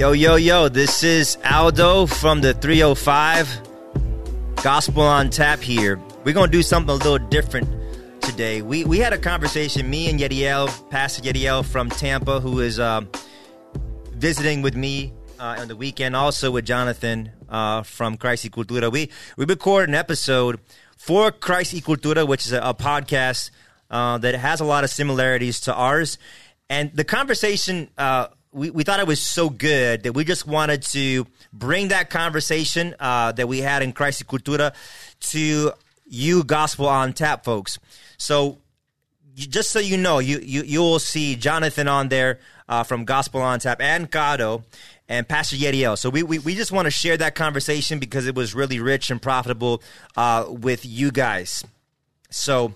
Yo, yo, yo, this is Aldo from the 305 Gospel on Tap here. We're going to do something a little different today. We, we had a conversation, me and Yediel, Pastor Yediel from Tampa, who is uh, visiting with me uh, on the weekend, also with Jonathan uh, from Christ y Cultura. We, we recorded an episode for Christ y Cultura, which is a, a podcast uh, that has a lot of similarities to ours. And the conversation, uh, we, we thought it was so good that we just wanted to bring that conversation uh, that we had in Christ Cultura to you, Gospel on Tap folks. So, just so you know, you, you you will see Jonathan on there uh, from Gospel on Tap and Caro and Pastor Yediel. So we, we, we just want to share that conversation because it was really rich and profitable uh, with you guys. So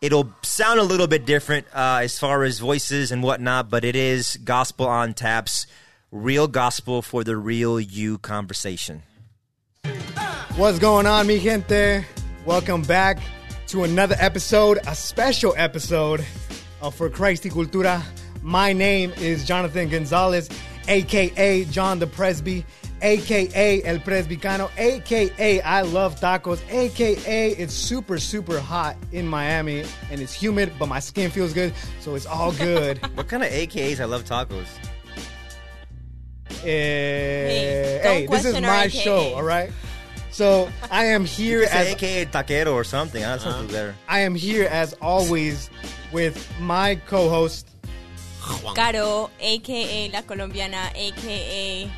it'll sound a little bit different uh, as far as voices and whatnot, but it is Gospel on Taps, real gospel for the real you conversation. What's going on, mi gente? Welcome back to another episode, a special episode of For Christ y Cultura. My name is Jonathan Gonzalez, aka John the Presby, aka El Presbicano, aka I love tacos, aka it's super, super hot in Miami and it's humid, but my skin feels good, so it's all good. What kind of AKAs I love tacos? Eh, don't hey, this is my AKAs. show, all right? So I am here You could say as AKA taquero or something. That Uh-huh. sounds better. I am here as always with my co-host. Caro, aka La Colombiana, aka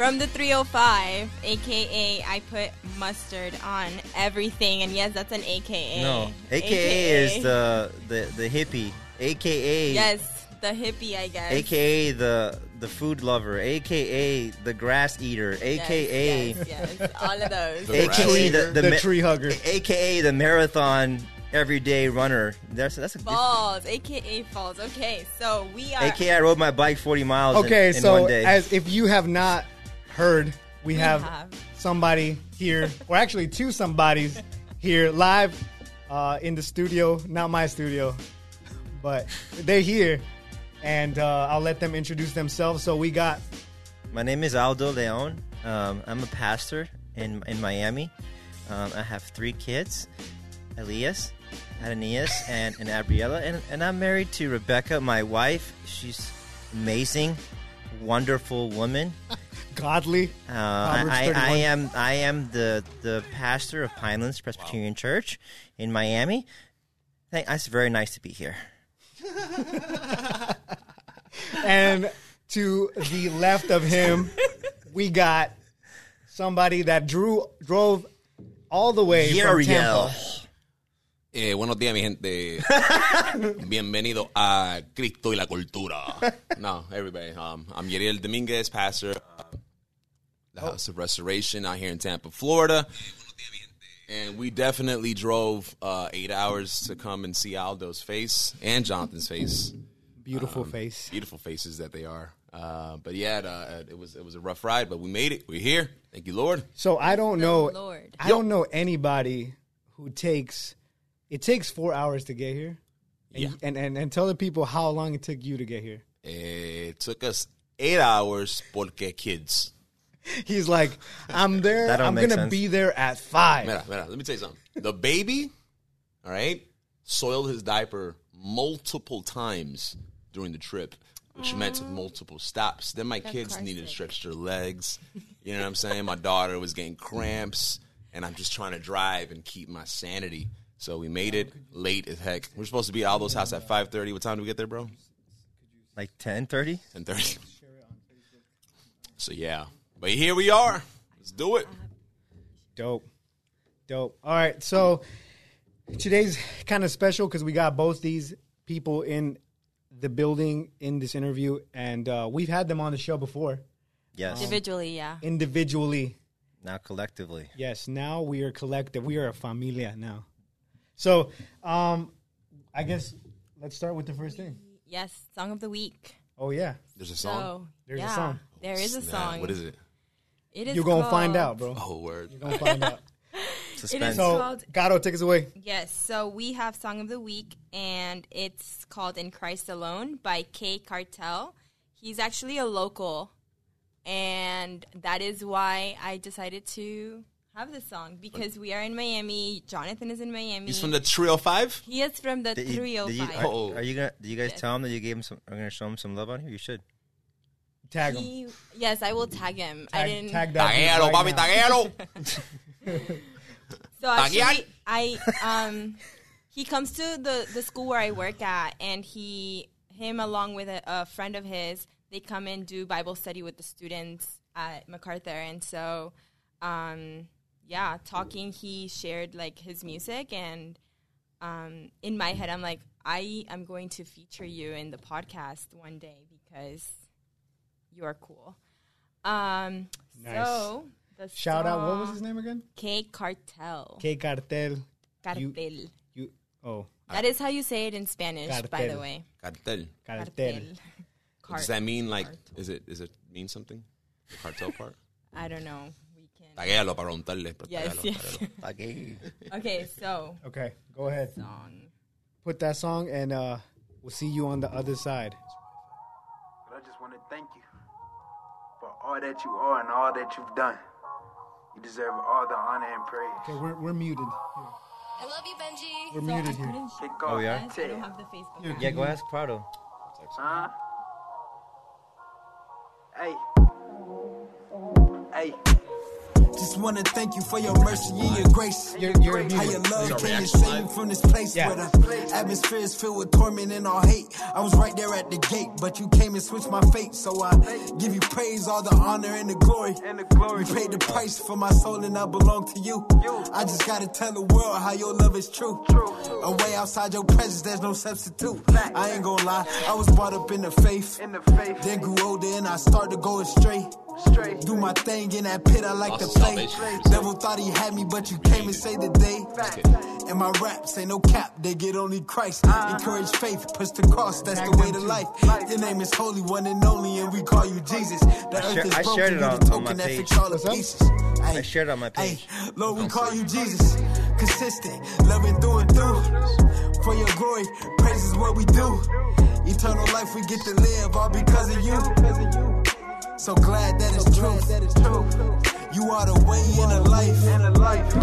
from the 305, aka I put mustard on everything, and yes, that's an aka. No, AKA, is the, the the hippie. AKA yes, the hippie, I guess. AKA the the food lover. AKA the grass eater. AKA yes, yes, all of those. AKA the the, The ma- tree hugger. AKA the marathon everyday runner. That's that's a Falls, aka falls. Okay, so we are. AKA I rode my bike 40 miles in- Okay, in, so one day. as if you have not heard, we, have, have. somebody here, or actually two somebodies here live uh, in the studio. Not my studio, but they're here, and uh, I'll let them introduce themselves. So we got My name is Aldo Leon. Um, I'm a pastor in in Miami. Um, I have three kids, Elias, Ananias, and, and Gabriela, and, and I'm married to Rebecca, my wife. She's amazing, wonderful woman. Godly. Uh, I, I, I 31. am I am the the pastor of Pinelands Presbyterian Church in Miami. Thank, it's very nice to be here. and to the left of him, we got somebody that drew drove all the way from Tampa. Eh, buenos días, mi gente. Bienvenido a Cristo y la Cultura. No, everybody. Um, I'm Yeriel Dominguez, pastor of the House of Restoration out here in Tampa, Florida. And we definitely drove uh, eight hours to come and see Aldo's face and Jonathan's face. Beautiful face. Beautiful faces that they are. Uh, but yeah, it, uh, it was it was a rough ride, but we made it. We're here. Thank you, Lord. So I don't know. Lord. I don't know anybody who takes. It takes four hours to get here. And, Yeah. and, and and tell the people how long it took you to get here. Eh, It took us eight hours porque kids. He's like, I'm there. That don't I'm gonna sense. be there at five. Mira, mira, let me tell you something. The baby, all right, soiled his diaper multiple times during the trip, which meant multiple stops. Then my kids car needed to stretch their legs. You know what I'm saying? My daughter was getting cramps, and I'm just trying to drive and keep my sanity. So we made it late as heck. We're supposed to be at Aldo's house at 5:30. What time do we get there, bro? Like 10:30. 10:30. So yeah, but here we are. Let's do it. Dope. Dope. All right. So today's kind of special because we got both these people in the building in this interview, and uh, we've had them on the show before Yes. Individually, yeah. individually. Now collectively. Yes. Now we are collective. We are a familia now. So, um, I guess let's start with the first thing. Yes, song of the week. Oh yeah, There's a song. So There's a song. There is a Snap. song. What is it? It is you're gonna find out, bro. Oh, word. You're gonna find out. Suspense. So, called- Gato, take us away. Yes, so we have Song of the Week, and it's called In Christ Alone by K Cartel. he's actually a local, and that is why I decided to have this song because we are in Miami. Jonathan is in Miami. He's from the Trio Five. he is from the Did you- three hundred did you- five. are, Oh. are you gonna? Do you guys Yes. tell him that you gave him some? Are gonna show him some love on here? You should. Tag him. He, yes, I will tag him. I Tag, didn't. tag that. dude Taguero, right papi, now. taguero. So actually, I um, he comes to the the school where I work at, and he him along with a, a friend of his, they come and do Bible study with the students at MacArthur, and so um, yeah, talking, he shared like his music, and um, in my head, I'm like, I am going to feature you in the podcast one day because you are cool. Um, Nice. So the Shout out. What was his name again? K Cartel. K Cartel. Cartel. You. Oh, that is how you say it in Spanish, by the way. Cartel. Cartel. Cart- Does that mean like? Is it? Is it mean something? The cartel part. I don't know. We can. Taguéalo para preguntarle. pero Yes, taguéalo, yes. taguéalo. Okay. Okay, so Okay, go ahead. song. Put that song, and uh, we'll see you on the other side. But I just want to thank you for all that you are and all that you've done. You deserve all the honor and praise. Okay, we're we're muted. I love you, Benji. We're So I muted here. couldn't Oh, off yeah? I don't have the Facebook. Yeah, go ask Prado. Huh? Hey. Hey. Just wanna thank you for your mercy and your grace. You're, you're How your muted. love It's a came and saved me from this place Yeah. where the atmosphere is filled with torment and all hate. I was right there at the gate, but you came and switched my fate. So I give you praise, all the honor and the glory. And the glory. You paid the price for my soul and I belong to you. I just gotta tell the world how your love is true. Away outside your presence, there's no substitute. I ain't gonna lie, I was brought up in the faith. In the faith. Then grew older and I started going straight. Straight. Do my thing in that pit, I like Lost to play. Salvation. Devil thought he had me, but you came and saved the day. And my raps ain't no cap, they get only Christ. Ah. Encourage faith, push the cross, that's the way to life. Your name is holy, one and only, and we call you Jesus. The I earth share- is I broken, shared it you on- the on my token that page. fix all the What's up? pieces. Ay, I shared it on my ay, page. Lord, we call you Jesus. Consistent, loving through and through. For your glory, praise is what we do. Eternal life we get to live all because of you. So glad that it's true. You are the way and the life. And the life.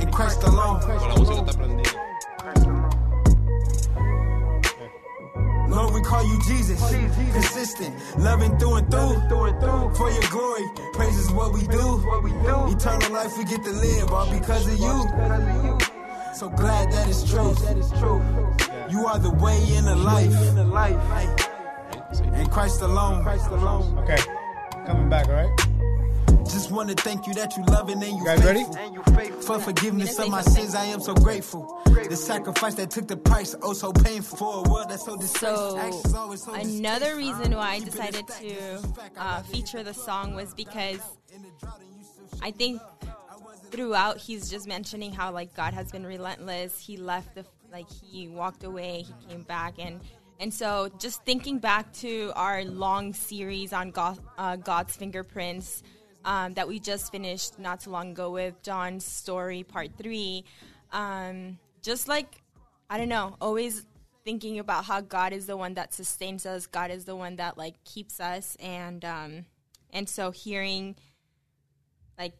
In Christ alone. Con la música está prendida. Lord, we call you Jesus. Consistent, loving through and through. Through and through. For your glory, praise is what we do. What we do. Eternal life we get to live all because of you. Because of you. So glad that it's true. That is true. You are the way and the life. In the life. In Christ alone. Christ alone. Okay, coming back. All right. Just want to thank you that you loving and you You guys ready? And you faithful. For forgiveness of my sins, I am so grateful. The sacrifice that took the price, oh so painful. For a world that's so So so another reason why I Keep it a decided to that's a fact. I uh, feature the song was because In the drought and you still I think throughout he's just mentioning how like God has been relentless. He left the like he walked away, he came back, and and so just thinking back to our long series on God, uh, God's fingerprints um, that we just finished not too long ago with John's story part three. Um, just like I don't know, always thinking about how God is the one that sustains us. God is the one that like keeps us, and um, and so hearing like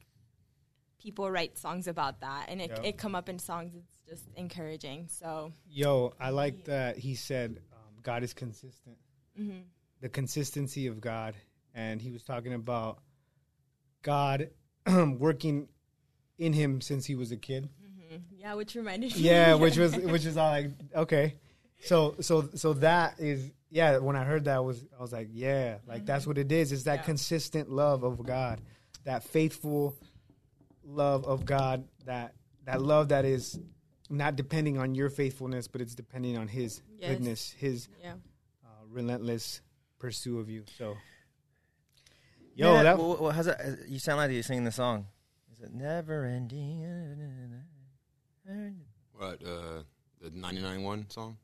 people write songs about that and it, Yeah. it come up in songs it's just encouraging so Yo, I like that he said um, God is consistent. The consistency of God, and he was talking about God working in him since he was a kid. yeah which reminded me Yeah, which was which is all like okay. So so so that is yeah. When I heard that was I was like yeah, like that's what it is. It's that Yeah. consistent love of God, that faithful love of God. That that love that is not depending on your faithfulness, but it's depending on His Yes. goodness, His yeah uh, relentless pursuit of you. So, yo, Yeah, that well, well, how's that? uh, You sound like you're singing the song. Is it never ending? What? Uh, the 99 one song?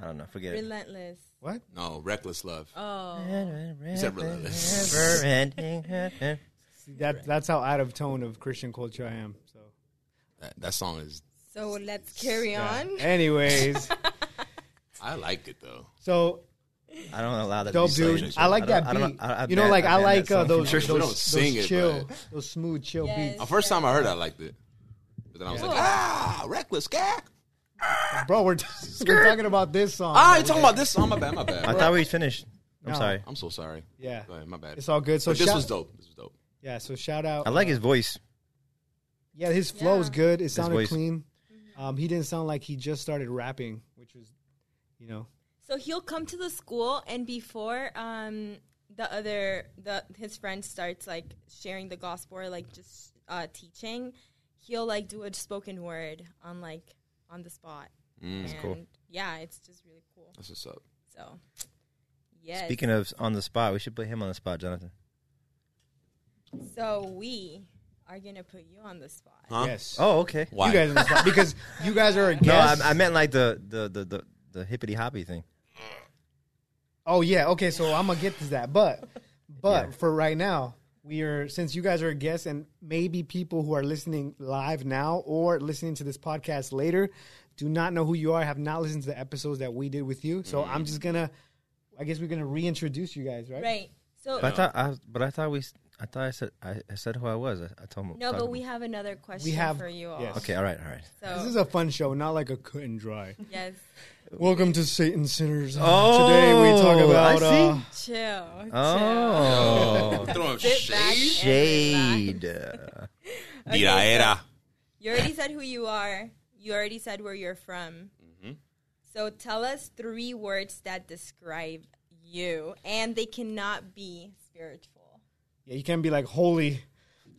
I don't know. Forget it. relentless what? No, Reckless Love. oh said relentless. Never ending. See, that that's how out of tone of Christian culture I am. So, That, that song is. so let's carry yeah. on Anyways. I like it though. So I don't allow that. Dope, to be dude. I like I that don't- I beat. don't- I- I you know, ban- like I ban like uh, song. those Sure, those, we don't those sing it, chill, but- those smooth chill Yes. beats. The first time I heard it, I liked it. But then I was like, ah, reckless, gag. Bro, we're, we're talking about this song. Ah, bro. you talking about this song? My bad, my bad. I thought we finished. I'm No. sorry. I'm so sorry. Yeah. Go ahead, my bad. It's all good. So But this was dope. This was dope. Yeah, so shout out. I like his voice. Yeah, his flow is good. It sounded voice. clean. Um, he didn't sound like he just started rapping, which was, you know, So he'll come to the school, and before um, the other the his friend starts like sharing the gospel or like just uh, teaching, he'll like do a spoken word on like on the spot. Mm, and cool. Yeah, it's just really cool. That's what's up. So, yes. Speaking of on the spot, we should put him on the spot, Jonathan. so we are gonna put you on the spot. Huh? yes. Oh, okay. Why? You guys in the spot because you guys are a No, guest. I, I meant like the the the the, the hippity hoppy thing. Oh yeah, okay. So I'm gonna get to that, but but Yeah. for right now, we are since you guys are a guest, and maybe people who are listening live now or listening to this podcast later do not know who you are, have not listened to the episodes that we did with you. So mm-hmm. I'm just gonna, I guess we're gonna reintroduce you guys, right? Right. So But I thought I but I thought we I thought I said I, I said who I was. I, I told him. no, but we have another question we have- for you all. yes. Okay, all right, all right. So This is a fun show, not like a cut and dry. yes, Welcome to Satan Sinners. Uh, Oh, today we talk about. I see. Uh, chill. Oh, Throwing Sit back shade. Okay, Tiraera. You already said who you are. You already said where you're from. Mm-hmm. So tell us three words that describe you, and they cannot be spiritual. yeah, you can't be like holy,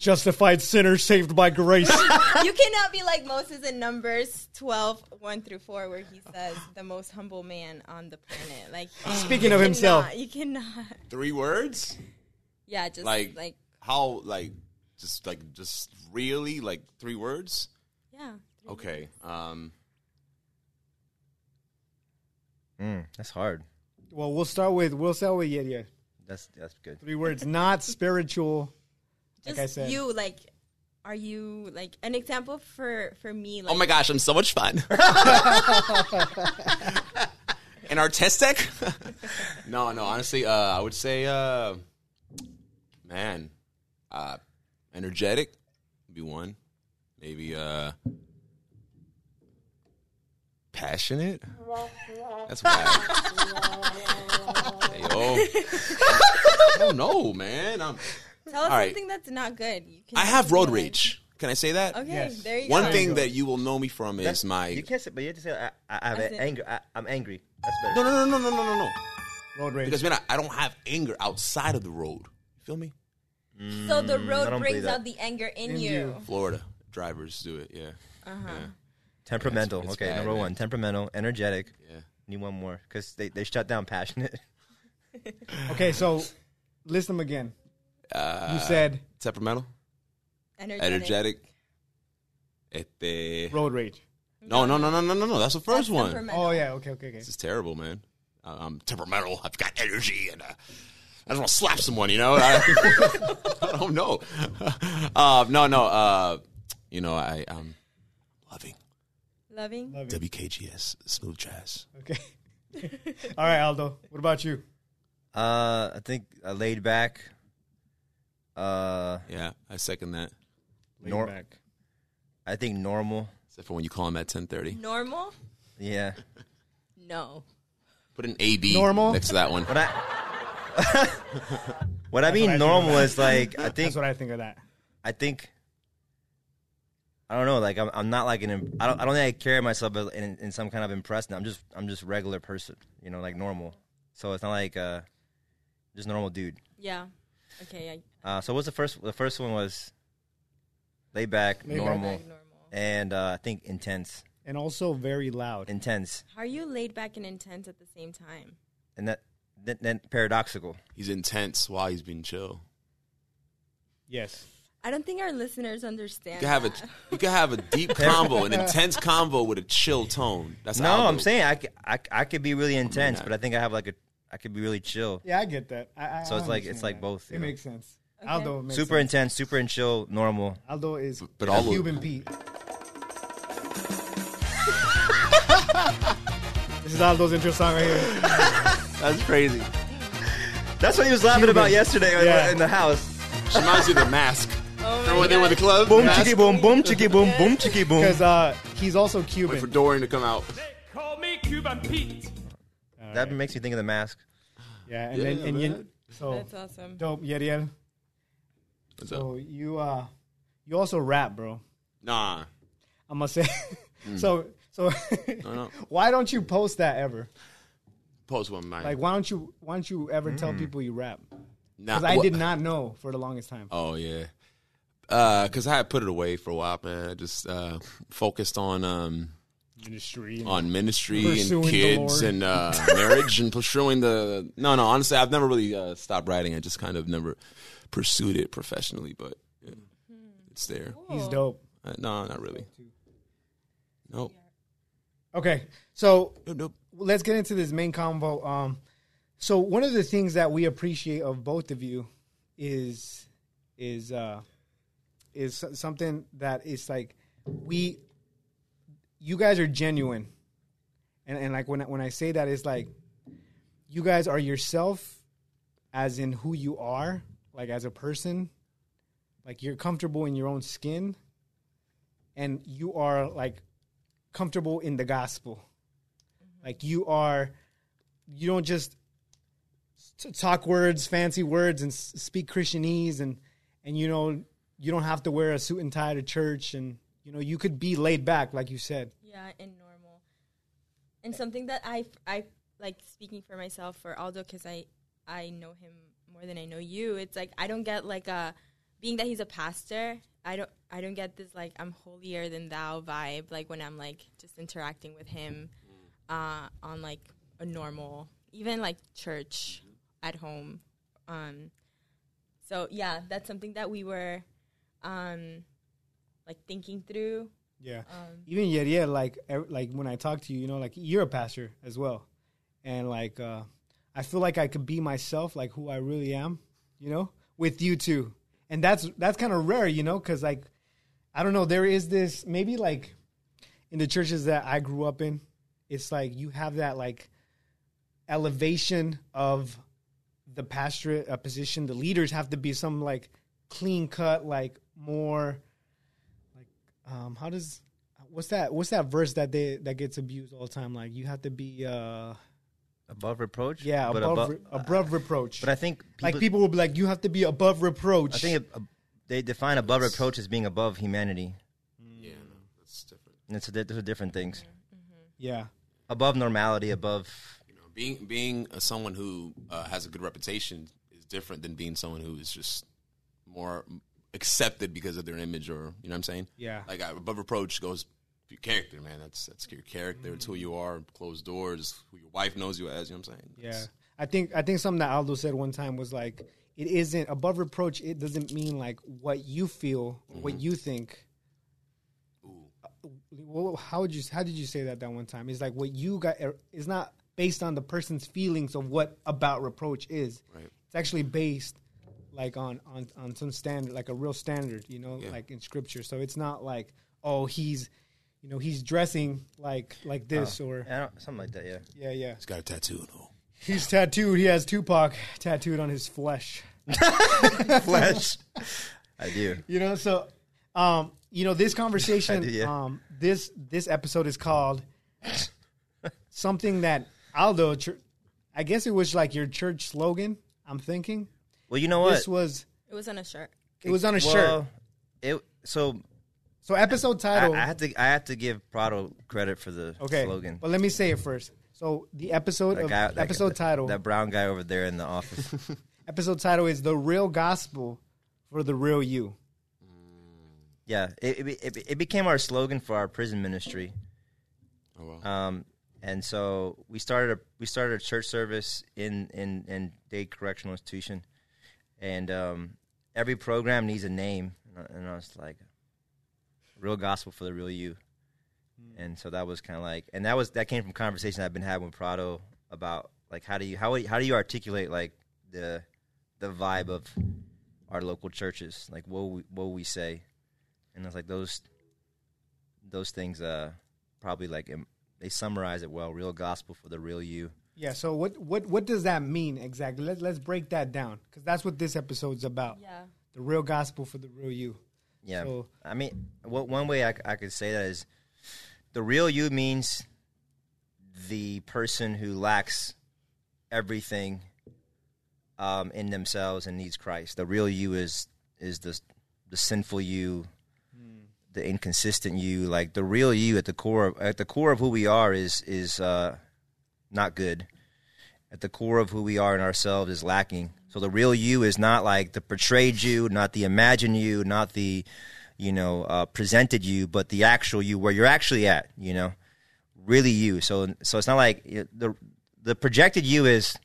justified sinner saved by grace. you cannot be like Moses in Numbers 12, 1 through 4, where he says, the most humble man on the planet. Like, Speaking you of himself. cannot- You cannot. Three words? Yeah, just Like, like, how, like, just, like, just really, like, three words? yeah. Okay. Um, Mm, that's hard. well, we'll start with we'll start with yeah, yeah. That's that's good. Three words, not spiritual. Just Like I said. you, like, are you, like, an example for, for me, like, oh my gosh, I'm so much fun. and artistic? no, no, honestly, uh, I would say, uh, man, uh, energetic would be one. Maybe, uh, passionate? That's bad. hey, yo. I don't know, man. I'm, Tell us All right. something that's not good. You can I have road like- rage. Can I say that? Okay, Yes. there you go. One go. thing that you will know me from is my. You can't say, but you have to say I, I have As in- anger. I, I'm angry. That's better. No, no, no, no, no, no, no, no. Road rage. Because man, I, I don't have anger outside of the road. You feel me? So the mm, I road don't brings believe that. out the anger in, In you. you. Florida drivers do it. Yeah, uh-huh. Temperamental. It's- it's okay, bad, number man. one. Temperamental, energetic. yeah. Need one more because they, they shut down passionate. Okay, so list them again. Uh, You said temperamental, Energetic. energetic. Este. road rage. No, no, no, no, no, no, no. That's the That's first one. temperamental. Oh yeah, okay, okay, okay. This is terrible, man. I'm temperamental. I've got energy, and uh, I just want to slap someone. You know, I, I don't know. Uh, no, no. Uh, you know, I um, loving Loving. Love it. WKGS smooth jazz. Okay. All right, Aldo. What about you? Uh, I think uh, laid back. Uh, Yeah, I second that. Laid Nor- back. I think normal. Except for when you call him at ten thirty. Normal? Yeah. No. Put an AB Normal? next to that one. What I what I mean what I normal is like I think That's what I think of that. I think I don't know. Like I'm, I'm not like an. im- I don't. I don't think I carry myself as in, in some kind of impressed. I'm just. I'm just regular person. You know, like normal. So it's not like uh, just normal dude. Yeah. Okay. I, Uh, so what's the first? The first one was laid back, Laid back. normal, Like normal. and uh, I think intense. And also very loud. Intense, How are you laid back and intense at the same time? and that then, then paradoxical. He's intense while he's being chill. Yes. I don't think our listeners understand. You can have a that. you can have a deep combo, an intense combo with a chill tone. That's No, Aldo. I'm saying I, c- I, c- I could be really intense, that. but I think I have like a. I could be really chill. Yeah, I get that. I, I So it's I like- it's like that. both, It know. makes sense. Okay. Aldo makes super sense. intense, super and chill, normal. Aldo is but all of- Cuban Pete. this is Aldo's intro song right here. That's crazy. That's what he was laughing about yesterday in- Yeah. in the house. Reminds you of the mask. Oh Remember my when they were in the God. club? Boom, Mask? chicky, boom, boom, chicky, boom, boom, chicky, boom. Because uh, he's also Wait for Dorian to come out. They call me Cuban Pete. That makes me think of the mask. Yeah, and Yeah, then and you, so That's awesome. dope, Yeriel. What's So up? you uh, you also rap, bro. Nah. I'm gonna say. so so, no. why don't you post that ever? Post one, man. Like, why don't you why don't you ever tell people you rap? nah, Because I well- did not know for the longest time. Oh yeah. Uh, cause I had put it away for a while, man. I just uh, focused on um, Ministry. and- on ministry and kids and uh, marriage and pursuing the. No, no. Honestly, I've never really uh, stopped writing. I just kind of never pursued it professionally, but yeah, it's there. He's dope. Uh, no, not really. Nope. Okay, so Nope, nope. let's get into this main convo. Um, so one of the things that we appreciate of both of you is is uh, is so- something that is like we you guys are genuine, and and like when when I say that, it's like you guys are yourself, as in who you are, like as a person, like you're comfortable in your own skin, and you are like comfortable in the gospel. Like you are, you don't just talk words, fancy words, and speak Christianese, and and you know you don't have to wear a suit and tie to church, and you know you could be laid back, like you said. Yeah, and normal. And something that I I like speaking for myself for Aldo because I I know him more than I know you. It's like I don't get like a being that he's a pastor. I don't I don't get this like I'm holier than thou vibe like when I'm like just interacting with him uh, on like a normal even like church at home. Um, so yeah, that's something that we were um, like thinking through. Yeah. Um, Even yet, yeah, like like when I talk to you, you know, like you're a pastor as well, and like uh, I feel like I could be myself, like who I really am, you know, with you too, and that's that's kind of rare, you know, because like I don't know, there is this maybe like in the churches that I grew up in, it's like you have that like elevation of the pastorate uh, position. The leaders have to be some like clean cut, like more um how does what's that what's that verse that they that gets abused all the time like you have to be uh Above reproach? yeah But above re- above reproach But I think like people will be like you have to be above reproach I think it, uh, they define above reproach as being above humanity. Yeah, no, that's different. And it's a, di- those are different things. yeah Above normality, above. You know, being being uh, someone who uh, has a good reputation is different than being someone who is just more accepted because of their image, or you know what I'm saying? Yeah. Like above reproach goes your character, man. That's that's your character. It's who mm. you are. Closed doors. Who your wife knows you as. You know what I'm saying? yeah i think i think something that aldo said one time was like it isn't above reproach it doesn't mean like what you feel what mm-hmm. you think well, how would you how did you say that that one time it's like what you got er, is not based on the person's feelings of what about reproach is Right. it's actually based like on on on some standard like a real standard you know Yeah. like in scripture so it's not like oh he's you know he's dressing like like this or I don't- something like that, yeah. yeah yeah He's got a tattoo. No. he's tattooed he has tupac tattooed on his flesh Flesh. I do. you know so um you know this conversation do, yeah. um this this episode is called something that aldo i guess it was like your church slogan i'm thinking Well, you know what? this was it was on a shirt. it was on a shirt Well, It, so so episode I, title I have to I have to give Prado credit for the okay slogan. but let me say it first so the episode That of guy- that- episode that- title That brown guy over there in the office. episode title is the real gospel for the real you yeah, it, it, it, it became our slogan for our prison ministry. Oh wow. Um, and so we started a we started a church service in in in Dade Correctional Institution, and um, every program needs a name, and I, and I was like, "Real gospel for the real you," and so that was kind of like, and that was that came from conversations I've been having with Prado about like how do you how how do you articulate like the the vibe of our local churches, like what we, what we say, and it's like those those things uh probably like im- they summarize it well. Real gospel for the real you. Yeah. So what what what does that mean exactly? Let's let's break that down because that's what this episode's about. Yeah. The real gospel for the real you. Yeah. So- I mean, what, one way I, I could say that is the real you means the person who lacks everything um, in themselves and needs Christ. The real you is is the the sinful you, the inconsistent you. Like the real you at the core of, at the core of who we are is is uh, not good. At the core of who we are in ourselves is lacking. So the real you is not like the portrayed you, not the imagined you, not the you know uh, presented you, but the actual you, where you're actually at. You know, really you. So so it's not like you know, the the projected you is.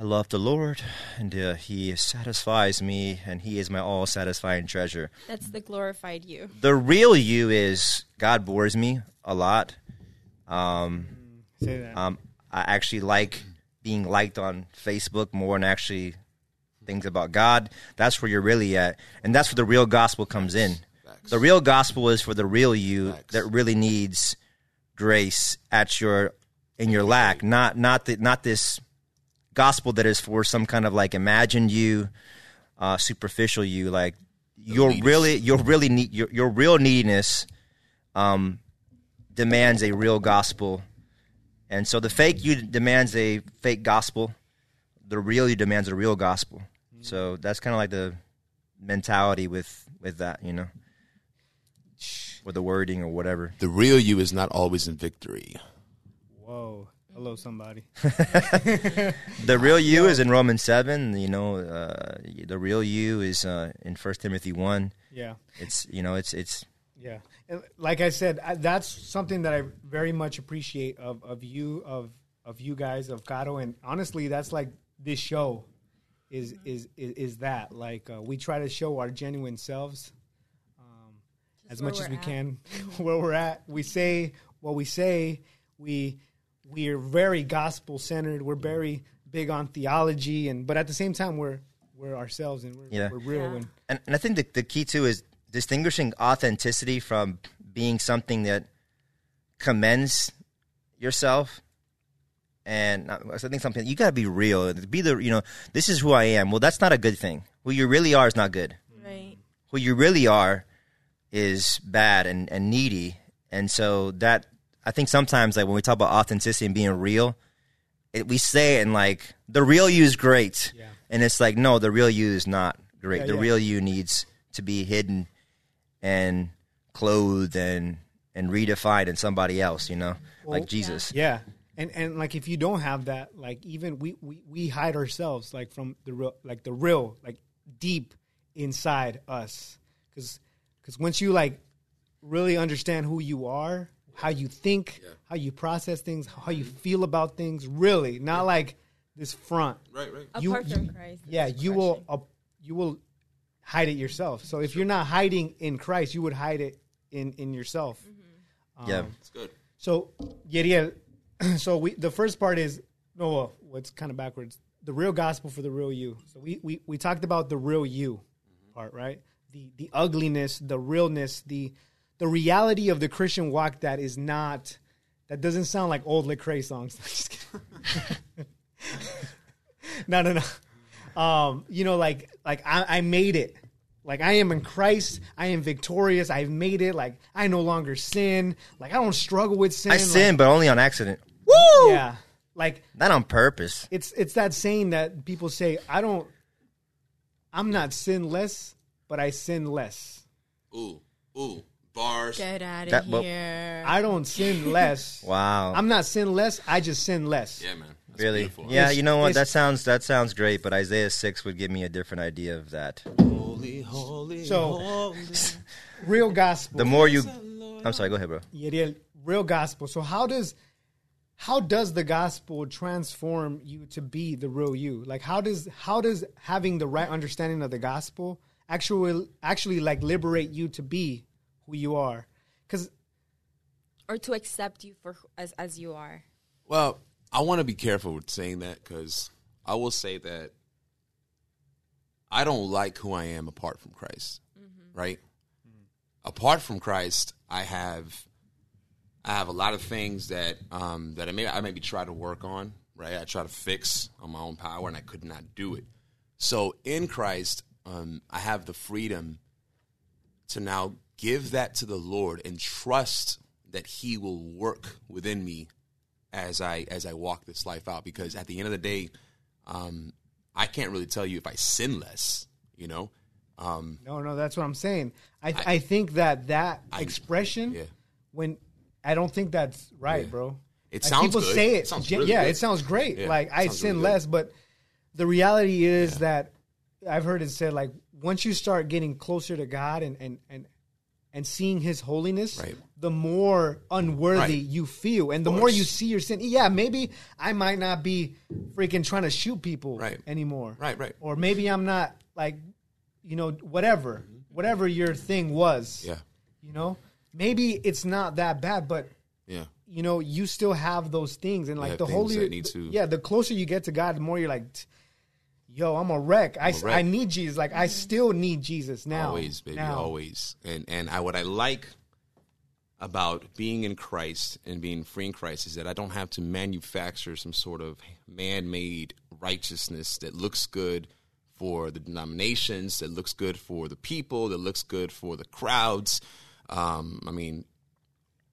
I love the Lord, and uh, He satisfies me, and He is my all satisfying treasure. That's the glorified you. The real you is God bores me a lot. Um, Say that. um, I actually like being liked on Facebook more than actually things about God. That's where you're really at, and that's where the real gospel comes in. Facts. The real gospel is for the real you Facts. that really needs grace at your in your lack, not not the, not this gospel that is for some kind of like imagined you, uh, superficial you. Like you're really you're really need your your real neediness um, demands a real gospel, and so the fake you demands a fake gospel. The real you demands a real gospel. So that's kind of like the mentality with with that, you know, with the wording or whatever. The real you is not always in victory. Whoa. Hello, somebody. The real you is in Romans seven. You know, uh, the real you is uh, in First Timothy one. Yeah. It's you know, it's it's Yeah, and like I said, I, that's something that I very much appreciate of, of you of of you guys of Caro, and honestly, that's like this show is is is, is that like uh, we try to show our genuine selves um, as much as we're we at. can where we're at. We say what we say. We we are very gospel centered. We're very big on theology, and but at the same time, we're we're ourselves and we're, Yeah. we're real. Yeah. And and, and I think the, the key too is distinguishing authenticity from being something that commends yourself. And I I think something you got to be real. Be the you know this is who I am. Well, that's not a good thing. Who you really are is not good. Right. Who you really are is bad and, and needy. And so that I think sometimes like when we talk about authenticity and being real, it, we say it and like the real you is great, Yeah. and it's like no, the real you is not great. Yeah, the yeah. real you needs to be hidden and clothed and and redefined in somebody else. You know, Well, like Jesus. Yeah. And and like if you don't have that, like even we, we, we hide ourselves like from the real like the real, like deep inside us. Cause cause once you like really understand who you are, how you think, how you process things, how you feel about things, really, not like this front. Right, right. You- Apart you- from Christ. Yeah, it's you will uh, you will hide it yourself. So if you're not hiding in Christ, you would hide it in in yourself. Mm-hmm. yeah, um, It's good. So, Yeriel, so we the first part is no, well, what's kind of backwards. The real gospel for the real you. So we we, we talked about the real you mm-hmm. part, right? The the ugliness, the realness, the the reality of the Christian walk that is not that doesn't sound like old Lecrae songs. Just kidding. no, no, no. Um, you know, like like I, I made it. Like I am in Christ, I am victorious. I've made it. Like I no longer sin. Like I don't struggle with sin. I like- sin, but only on accident, Woo! Yeah. Like not on purpose. it's it's that saying that people say, I don't I'm not sinless, but I sin less. Ooh, ooh, bars. Get out of That- well- here. I don't sin less. Wow. I'm not sin less, I just sin less. Yeah, man. That's Really? beautiful. Yeah, It's- you know what? That sounds that sounds great, but Isaiah six would give me a different idea of that. Holy, holy, So- holy. Real gospel. The more you, I'm sorry. Go ahead, bro. Yeriel, real gospel. So how does how does the gospel transform you to be the real you? Like how does how does having the right understanding of the gospel actually actually like liberate you to be who you are? Cuz or to accept you for as as you are. Well, I want to be careful with saying that because I will say that I don't like who I am apart from Christ. Right? Apart from Christ, I have I have a lot of things that um, that I may I maybe try to work on. right? I try to fix on my own power, and I could not do it. So in Christ, um, I have the freedom to now give that to the Lord and trust that He will work within me as I as I walk this life out. Because at the end of the day, um, I can't really tell you if I sin less. You know, um, No, no, that's what I'm saying. I I, think that that I- expression yeah. when I don't think that's right, Yeah. bro. It Like, sounds people good. say It it. sounds really yeah, good. it sounds great. Yeah, like I sin really less, but the reality is that I've heard it said like once you start getting closer to God and and and and seeing His holiness, Right. The more unworthy Right. you feel, and the more you see your sin. Yeah, maybe I might not be freaking trying to shoot people Right. anymore. Right, right. Or maybe I'm not like, you know, whatever, whatever your thing was. yeah, You know, maybe it's not that bad, but yeah, you know, you still have those things, and like the holier, yeah, the closer you get to God, the more you're like, yo, I'm a wreck. I, a wreck. I need Jesus. Like I still need Jesus now. always, baby, now. always. And and I what I like about being in Christ and being free in Christ is that I don't have to manufacture some sort of man-made righteousness that looks good for the denominations, that looks good for the people, that looks good for the crowds. Um, I mean,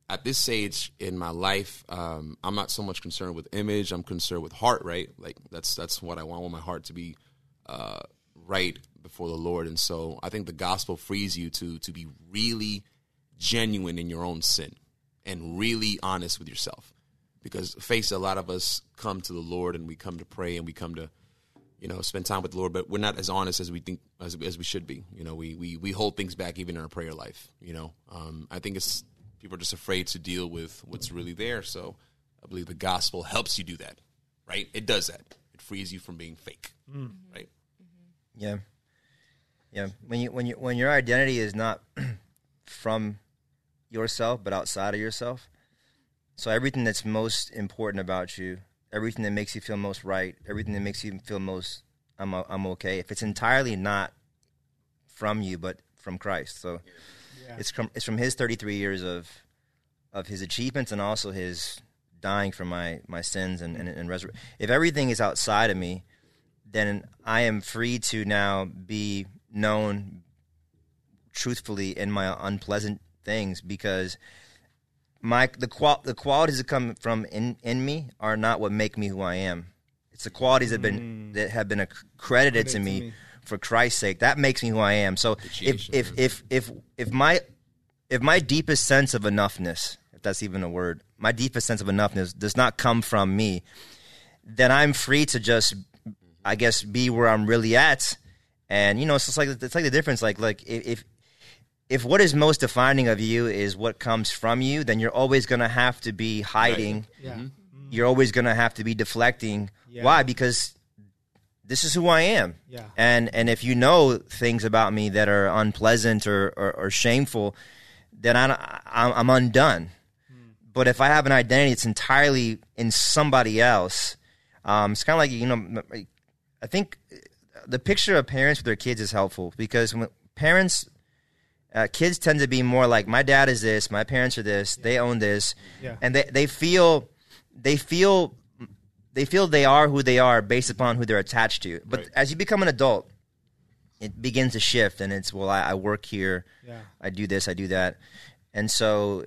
at this stage in my life, um, I'm not so much concerned with image. I'm concerned with heart. Right, like that's that's what I want. I want my heart to be uh, right before the Lord, and so I think the gospel frees you to to be really genuine in your own sin and really honest with yourself. Because face a lot of us come to the Lord and we come to pray and we come to you know spend time with the Lord, but we're not as honest as we think as, as we should be. You know, we we we hold things back even in our prayer life. You know, um, I think it's people are just afraid to deal with what's really there. So I believe the gospel helps you do that. Right? It does that. It frees you from being fake. Right? Yeah, yeah. When you when you when your identity is not from yourself but outside of yourself, so everything that's most important about you, everything that makes you feel most right, everything that makes you feel most I'm I'm okay. If it's entirely not from you but from Christ, so it's from it's from His 33 years of of His achievements and also His dying for my my sins and and, and resurrection. If everything is outside of me, then I am free to now be known truthfully in my unpleasant things because my the qual the qualities that come from in in me are not what make me who I am. It's the qualities that have been mm. that have been accredited to me, me. for Christ's sake. That makes me who I am. So if if, if if if my if my deepest sense of enoughness, if that's even a word, my deepest sense of enoughness does not come from me, then I'm free to just, I guess, be where I'm really at. And you know, it's just like it's like the difference. Like like if if, if what is most defining of you is what comes from you, then you're always gonna have to be hiding. Yeah. Mm-hmm. Mm-hmm. You're always gonna have to be deflecting. Yeah. Why? Because this is who I am. Yeah. And and if you know things about me that are unpleasant or or, or shameful, then I, I'm, I'm undone. Hmm. But if I have an identity that's entirely in somebody else, um, it's kind of like you know, I think the picture of parents with their kids is helpful because when parents, uh, kids tend to be more like my dad is this, my parents are this, they own this, Yeah. and they they feel they feel they feel they are who they are based upon who they're attached to. But Right. as you become an adult, it begins to shift, and it's well, I, I work here, Yeah. I do this, I do that, and so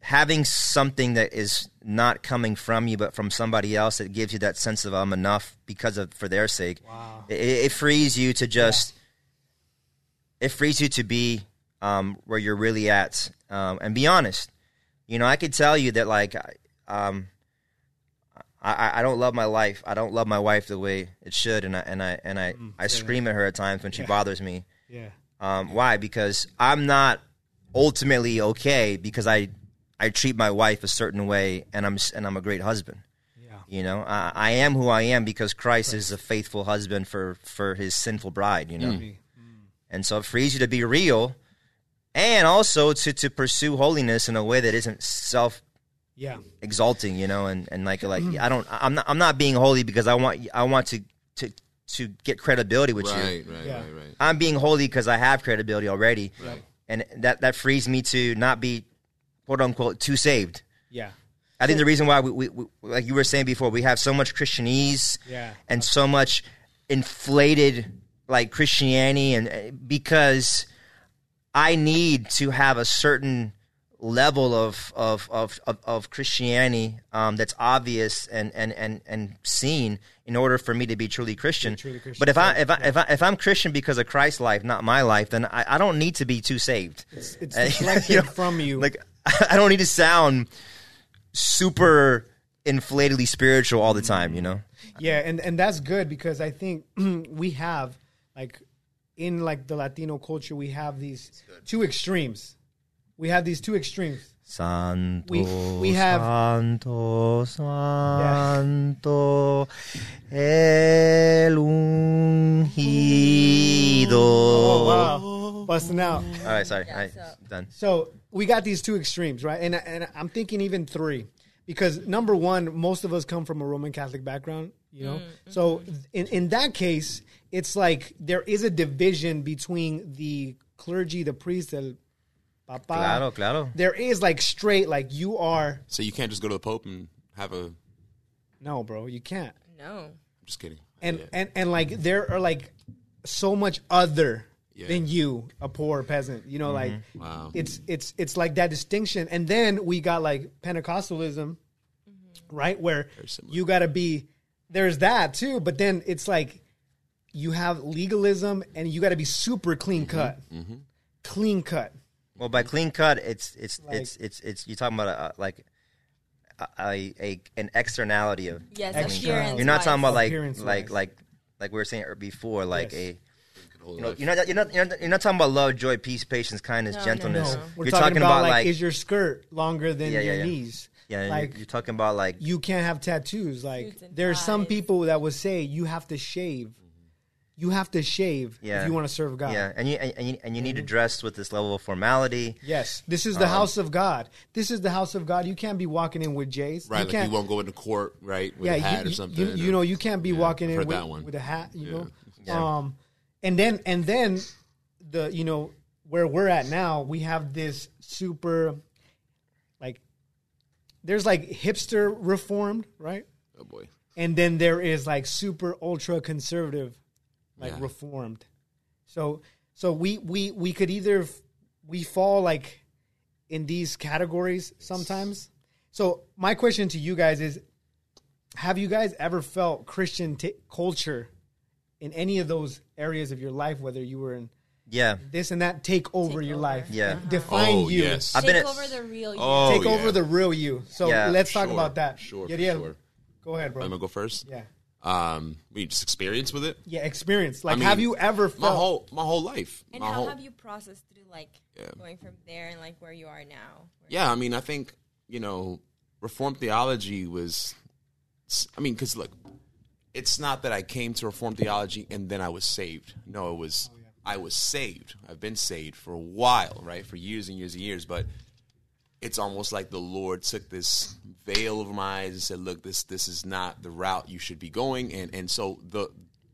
having something that is not coming from you but from somebody else that gives you that sense of I'm enough because of for their sake. Wow. It, it frees you to just it frees you to be um, where you're really at um, and be honest. You know, I could tell you that like I- um, I, I don't love my life. I don't love my wife the way it should, and I and I and I, I scream at her at times when she Yeah. bothers me. Yeah. Um, why? Because I'm not ultimately okay because I I treat my wife a certain way, and I'm and I'm a great husband. Yeah. You know, I, I am who I am because Christ is a faithful husband for for His sinful bride. You know, Me. and so it frees you to be real, and also to to pursue holiness in a way that isn't self Yeah. exalting. You know, and and like like I don't I'm not I'm not being holy because I want I want to to to get credibility with you. Right, right, Yeah. right, right. I'm being holy because I have credibility already, Right. and that that frees me to not be quote unquote too saved. Yeah. I think the reason why we, we, we, like you were saying before, we have so much Christianese Yeah. and so much inflated like Christianity, and uh, because I need to have a certain level of of of of, of Christianity um, that's obvious and, and and and seen in order for me to be truly Christian. truly Christian, But if I if I if I if I'm Christian because of Christ's life, not my life, then I, I don't need to be too saved. It's, it's Uh, you know, from you. Like I don't need to sound super inflatedly spiritual all the time. You know. Yeah, and and that's good because I think we have like in like the Latino culture we have these two extremes. We have these two extremes. Santo, We- we have- Santo, Santo, el ungido. Oh wow, busting out. All right, sorry, all right, so- done. So we got these two extremes, right? And and I'm thinking even three, because number one, most of us come from a Roman Catholic background, you know. Mm, mm, so mm. in in that case, it's like there is a division between the clergy, the priest, the papa. Claro, claro. There is like straight, like you are. So you can't just go to the Pope and have a. I'm No, bro, you can't. No. I'm just kidding. And Yeah. and and like there are like so much other Yeah. than you, a poor peasant. You know, like mm-hmm. Wow. it's it's it's like that distinction. And then we got like Pentecostalism, mm-hmm. right? Where you got to be there's that too, but then it's like you have legalism and you got to be super clean mm-hmm. cut, clean cut. Well, by clean cut, it's it's Like- it's it's it's you're talking about a, like a, a, a an externality of. Yes, Extra. appearance. You're not talking about like like like like we were saying before, like Yes. a. You know, you're not, you're not you're not you're not talking about love, joy, peace, patience, kindness, No, no, gentleness. no. We're You're talking, about, like, is your skirt longer than Yeah, yeah, your yeah. knees? yeah, you're- like you're talking about like you can't have tattoos. Like Suits and there's some ties. people that would say you have to shave. You have to shave Yeah. if you want to serve God. yeah, and you and, and you, and you need to dress with this level of formality. Yes, this Um, is the house of God. This is the house of God. You can't be walking in with J's. Right, you like can't. you won't go into court, right, with yeah, a hat you, or you- something. You, you know, you can't be Yeah, walking I've in heard with, that one. with a hat. You know, Yeah. um, and then and then the you know where we're at now, we have this super like there's like hipster reformed, right? Oh boy. and then there is like super ultra conservative like Yeah. reformed so so we we we could either we fall like in these categories sometimes so my question to you guys is have you guys ever felt christian t- culture in any of those areas of your life whether you were in Yeah, this and that take over Take your over. life Yeah. and define Oh, you yes. I've been Take at- over the real you. Oh, take yeah. over the real you so Yeah, let's talk Sure, about that Sure, for Yadiel, sure. go ahead bro I'm gonna go first. yeah Um, we just experience with it. Yeah, experience. Like, I mean, have you ever felt? my whole my whole life? And my how whole, have you processed through like Yeah. going from there and like where you are now? Yeah, I mean, I think you know, reform theology was. I mean, because look, it's not that I came to Reformed theology and then I was saved. No, it was oh, I was saved. I've been saved for a while, right, for years and years and years. But it's almost like the Lord took this veil over my eyes and said, "Look, this this is not the route you should be going." And and so the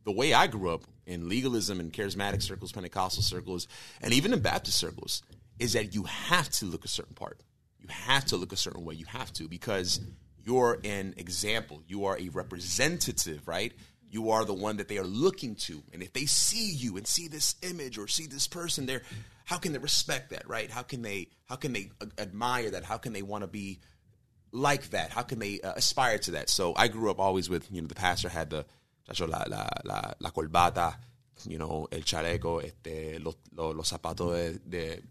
the way I grew up in legalism and charismatic circles, Pentecostal circles, and even in Baptist circles, is that you have to look a certain part. You have to look a certain way. You have to because you're an example. You are a representative, right? You are the one that they are looking to. And if they see you and see this image or see this person there, how can they respect that, right? How can they how can they admire that? How can they want to be like that? How can they uh, aspire to that? So I grew up always with, you know, the pastor had the la, la, la, la colbata, you know, el chaleco, este, los, los, los zapatos de, de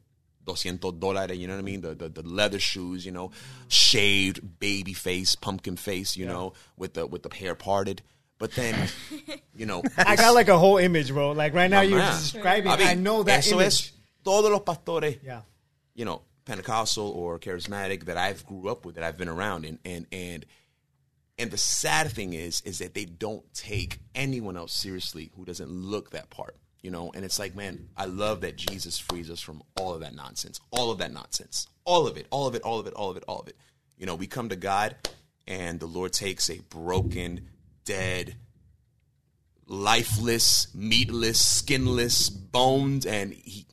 200 dólares, you know what I mean? The, the, the leather shoes, you know, shaved, baby face, pumpkin face, you know, with the, with the hair parted. But then, you know, I got like a whole image, bro. Like right now, you're man. describing. I I, mean, know that eso image. es todos los pastores Yeah, you know, Pentecostal or charismatic that I've grew up with, that I've been around, and and and and the sad thing is, is that they don't take anyone else seriously who doesn't look that part, you know. And it's like, man, I love that Jesus frees us from all of that nonsense, all of that nonsense, all of it, all of it, all of it, all of it, all of it. You know, we come to God, and the Lord takes a broken, dead, lifeless, meatless, skinless, bones and he,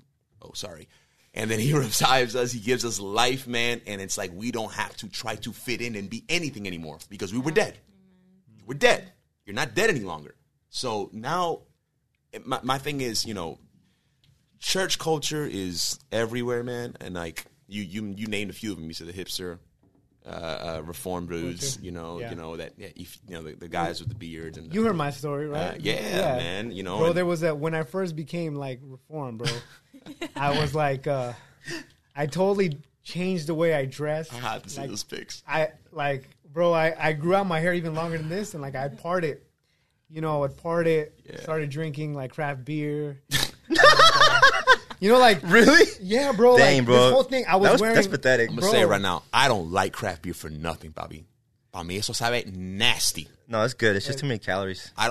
oh, sorry, And then he revives us. He gives us life, man. And it's like we don't have to try to fit in and be anything anymore because we were dead. We're dead. You're not dead any longer. So now, my, my thing is, you know, church culture is everywhere, man. And like you, you, you named a few of them. You said the hipster, uh, uh, reform dudes. You know, Yeah. you know that. Yeah, if, you know the, the guys with the beards and You heard my story, uh, right? yeah, man. You know, Bro, there was that when I first became like reform, bro. I was like, uh I totally changed the way I dressed. I had to see like, those pics. I like, bro. I I grew out my hair even longer than this, and like I part it. You know, I'd part it. Yeah. Started drinking like craft beer. you know, like Really? yeah, bro. Dang, like, bro. This whole thing, I was, That was- wearing. that's pathetic. I'm Bro. gonna say it right now. I don't like craft beer for nothing, Bobby. Para mí eso sabe nasty. No, it's good. It's just too many calories. I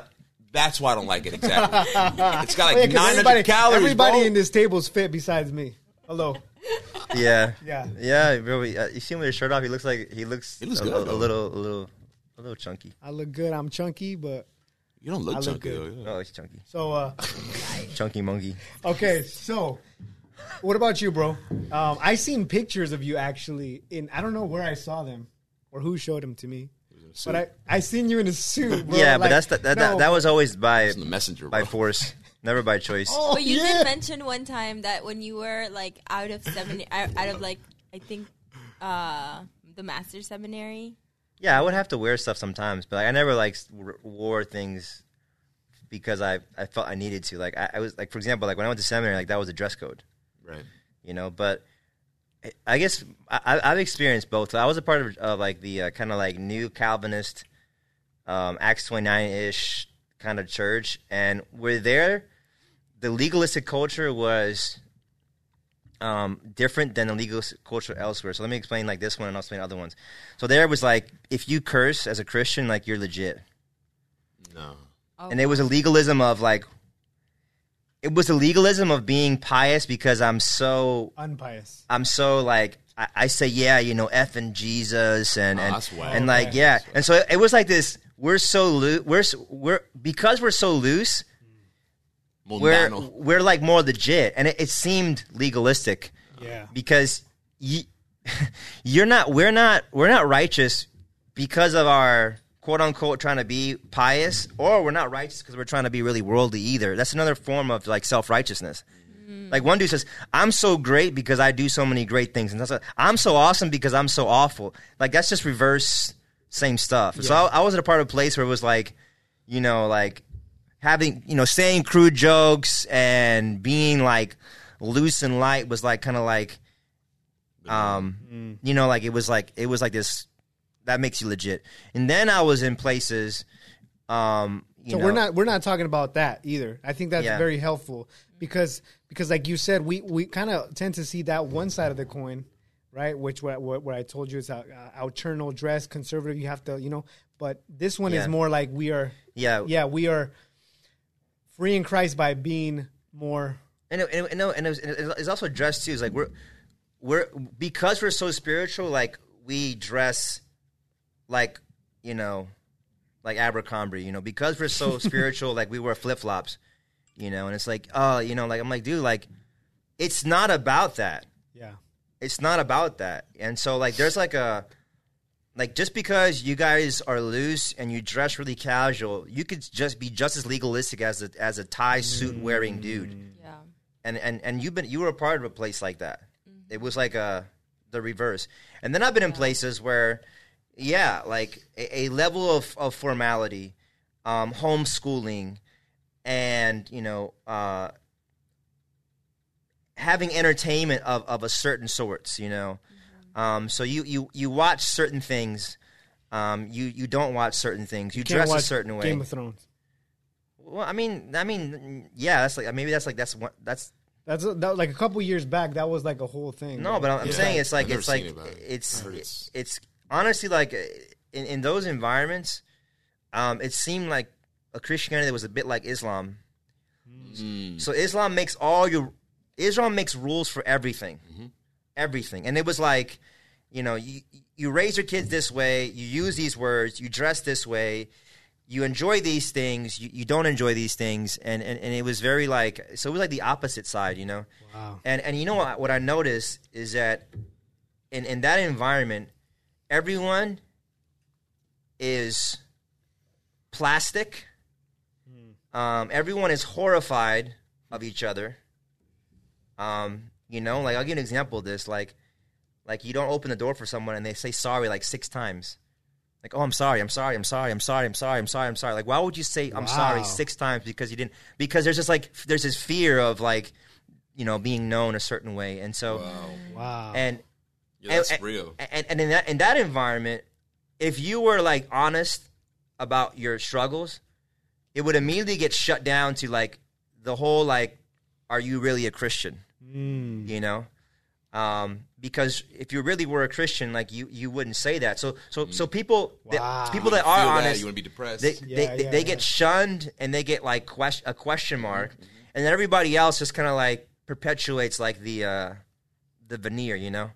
that's why I don't like it exactly. it's got Oh, yeah, 900 everybody, calories. everybody bro. in this table's fit besides me. Hello. Yeah. Yeah. Yeah, bro. Uh, you see him with his shirt off. He looks like he looks. He looks a, good, a, a little, a little, a little chunky. I look good. I'm chunky, but you don't look I look chunky good. though. yeah. Oh, he's chunky. so uh Chunky monkey. Okay, so what about you, bro? Um, I seen pictures of you actually in I don't know where I saw them or who showed them to me, but I I seen you in a suit. Bro. yeah, but that's the, that, no. that. That was always by the messenger, by bro. force, never by choice. Oh, But you yeah. did mention one time that when you were like out of seminary, out of like I think uh the master seminary. Yeah, I would have to wear stuff sometimes, but like, I never like wore things because I I felt I needed to. Like I, I was like, for example, like when I went to seminary, like that was a dress code. Right. you know. But I- I guess I, I've experienced both. I was a part of, of like the uh, kind of like new Calvinist, um, Acts twenty nine ish kind of church, and we're there. The legalistic culture was um, different than the legal culture elsewhere. So let me explain like this one, and I'll explain other ones. So there was like if you curse as a Christian, like you're legit No. and it was a legalism of like it was a legalism of being pious because I'm so unpious. I'm so like I, I say yeah you know F and Jesus and Oh, and, and like yeah and so it was like this we're so loose we're s- we're because we're so loose we're Mundano. we're like more legit and it, it seemed legalistic. Yeah. because you, you're not we're not we're not righteous because of our quote unquote trying to be pious or we're not righteous because we're trying to be really worldly either. That's another form of like self-righteousnse mm-hmm. like one dude says i'm so great because i do so many great things. And that's what, i'm so awesome because i'm so awful. Like that's just reverse same stuff. So I, I was at a part of a place where it was like you know like having you know saying crude jokes and being like loose and light was like kind of like um you know like it was like it was like this that makes you legit and then i was in places um you So know, we're not we're not talking about that either. I think that's Yeah. very helpful because because like you said, we we kind of tend to see that one side of the coin, right? Which what what, what I told you is uh, uh, outernal dress, conservative. You have to you know, but this one Yeah. is more like we are. yeah Yeah, we are free in Christ by being more. and it, and, it, no, and it was, and it's also dress too. It's like we're we're because we're so spiritual. Like we dress like you know, like Abercrombie. You know, because we're so spiritual. Like we wear flip flops. You know, and it's like oh, you know, like I'm like dude, like it's not about that. Yeah. It's not about that. And so like there's like a like just because you guys are loose and you dress really casual, you could just be just as legalistic as a as a tie suit wearing dude Yeah. and and and you've been you were a part of a place like that. It was like a the reverse. And then I've been in places where, yeah, like a, a level of of formality, um, homeschooling, and you know, uh, having entertainment of of a certain sorts. You know, um, so you you you watch certain things. Um, you you don't watch certain things. You, Can't dress a watch certain way. Game of Thrones. well, I mean, I mean, yeah, that's like maybe that's like that's what that's That's that, like a couple years back. That was like a whole thing. No, right? but I'm, I'm Yeah. saying it's like I've never it's like seen it, but it's heard it's, it's- honestly like uh, in, in those environments, um, it seemed like a Christianity that was a bit like Islam. Mm. So Islam makes all your Islam makes rules for everything, everything, and it was like, you know, you you raise your kids this way, you use these words, you dress this way, you enjoy these things, you, you don't enjoy these things, and, and and it was very like so it was like the opposite side, you know. Wow. And and you know what what I noticed is that in in that environment, everyone is plastic. Um, everyone is horrified of each other. Um, you know, like I'll give you an example of this. Like, like you don't open the door for someone and they say sorry like six times. Like, oh, I'm sorry, I'm sorry, I'm sorry, I'm sorry, I'm sorry, I'm sorry, I'm sorry. Like, why would you say I'm sorry six times because you didn't? Because there's just like there's this fear of like, you know, being known a certain way, and so Wow. and Yeah, that's and, real. And, and in that in that environment, if you were like honest about your struggles, it would immediately get shut down to like the whole like, are you really a Christian? Mm. You know, um, because if you really were a Christian, like you you wouldn't say that. So so so people that, Wow. people that are that, honest, you want to be depressed. they Yeah, they, yeah, they, they yeah. get shunned and they get like quest- a question mark, and then everybody else just kind of like perpetuates like the uh, the veneer, you know.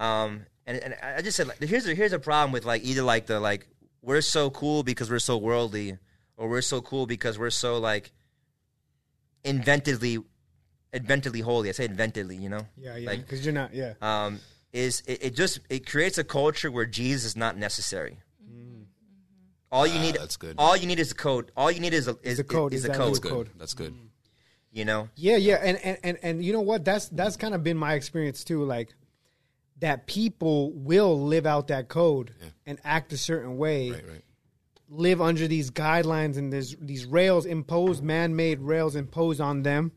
Um, and, and I just said like, here's a, here's a problem with like either like the like we're so cool because we're so worldly, or we're so cool because we're so like inventedly inventedly holy. I say inventedly, you know. yeah, yeah. Like Because you're not. Yeah. um, is it, it just it creates a culture where Jesus is not necessary. All you Ah, need, that's good. All you need is a code. All you need is a is the code, Is, a exactly. code. that's good. code. That's good. You know, Yeah, yeah, and, and and and you know what? That's that's kind of been my experience too. Like that people will live out that code and act a certain way, Right, right. live under these guidelines and there's these rails imposed, man-made rails imposed on them,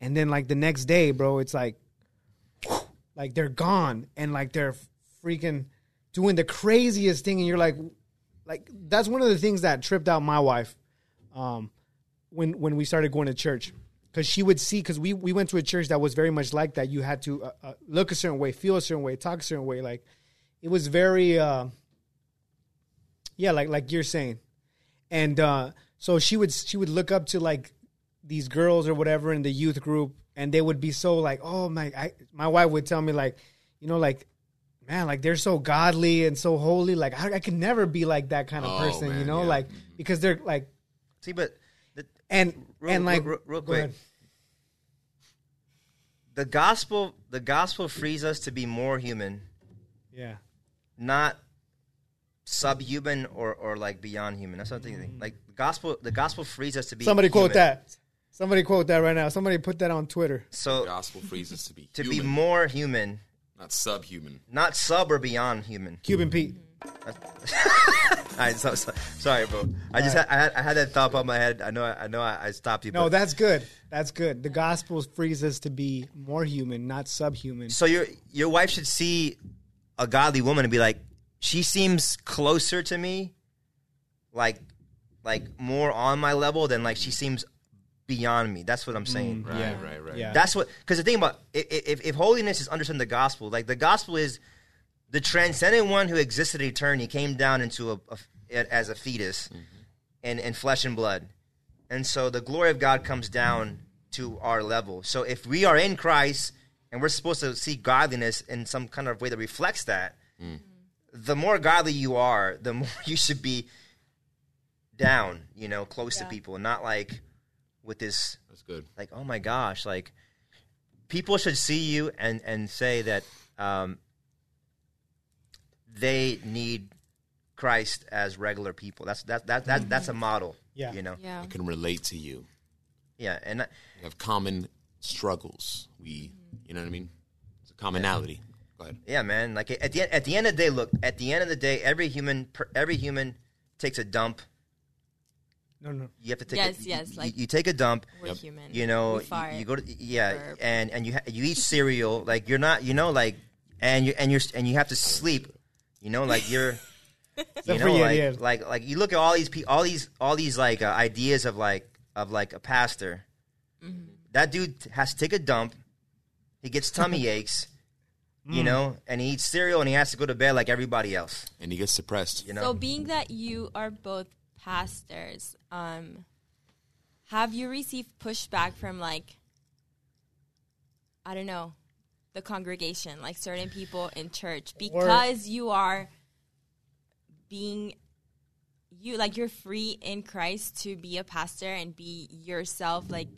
and then like the next day, bro, it's like, like they're gone and like they're freaking doing the craziest thing, and you're like, like that's one of the things that tripped out my wife um, when when we started going to church because she would see because we we went to a church that was very much like that. You had to uh, uh, look a certain way, feel a certain way, talk a certain way. Like it was very, uh, yeah, like like you're saying, and uh, so she would she would look up to like these girls or whatever in the youth group, and they would be so like, oh my, I, my wife would tell me like, you know, like. Man, like they're so godly and so holy. Like I, I can never be like that kind of Oh, person, you know. yeah. Like because they're like see, but the, and real, and like real, real quick, ahead. the gospel the gospel frees us to be more human, yeah, not subhuman or or like beyond human. That's what I'm thinking. Mm-hmm. Like the gospel, the gospel frees us to be. somebody quote that. Somebody quote that right now. Somebody put that on Twitter. So the Gospel frees us to be to human, be more human, not subhuman. not sub or beyond human. Cuban Pete. All right, so, so, sorry, bro. I just had, I had I had that thought on my head. I know I, I know I, I stopped you. No, but- that's good. That's good. The gospel frees us to be more human, not subhuman. so your your wife should see a godly woman and be like, she seems closer to me, like like more on my level than like she seems beyond me. That's what I'm mm, saying. Right, Yeah. right, right. Yeah. That's what because the thing about i- i- if if holiness is understanding the gospel, like the gospel is the transcendent one who existed in eternity came down into a, a as a fetus mm-hmm. in, in flesh and blood. And so the glory of God comes down to our level. So if we are in Christ and we're supposed to see godliness in some kind of way that reflects that, mm. the more godly you are, the more you should be down, you know, close to people, and not like with this That's good. like oh my gosh like people should see you and and say that um they need christ as regular people that's that, that, that that's a model Yeah. you know Yeah. I can relate to you. yeah and I- We have common struggles. We, you know what I mean? It's a commonality. Go ahead. yeah man like at the end at the end of the day look at the end of the day every human per, every human takes a dump No, no. you have to take Yes, a, yes, you, like- you take a dump We're human. you know We fart, you, you go to yeah burp. and and you ha- you eat cereal like you're not you know like and you and you're and you have to sleep you know like you're you Except know for like, Yadiel. like like you look at all these pe- all these all these like uh, ideas of like of like a pastor Mm-hmm. that dude has to take a dump he gets tummy aches Mm. you know and he eats cereal and he has to go to bed like everybody else And he gets depressed. you know So, being that you are both pastors, um, have you received pushback from like, I don't know, the congregation, like certain people in church, because you are being you like you're free in Christ to be a pastor and be yourself like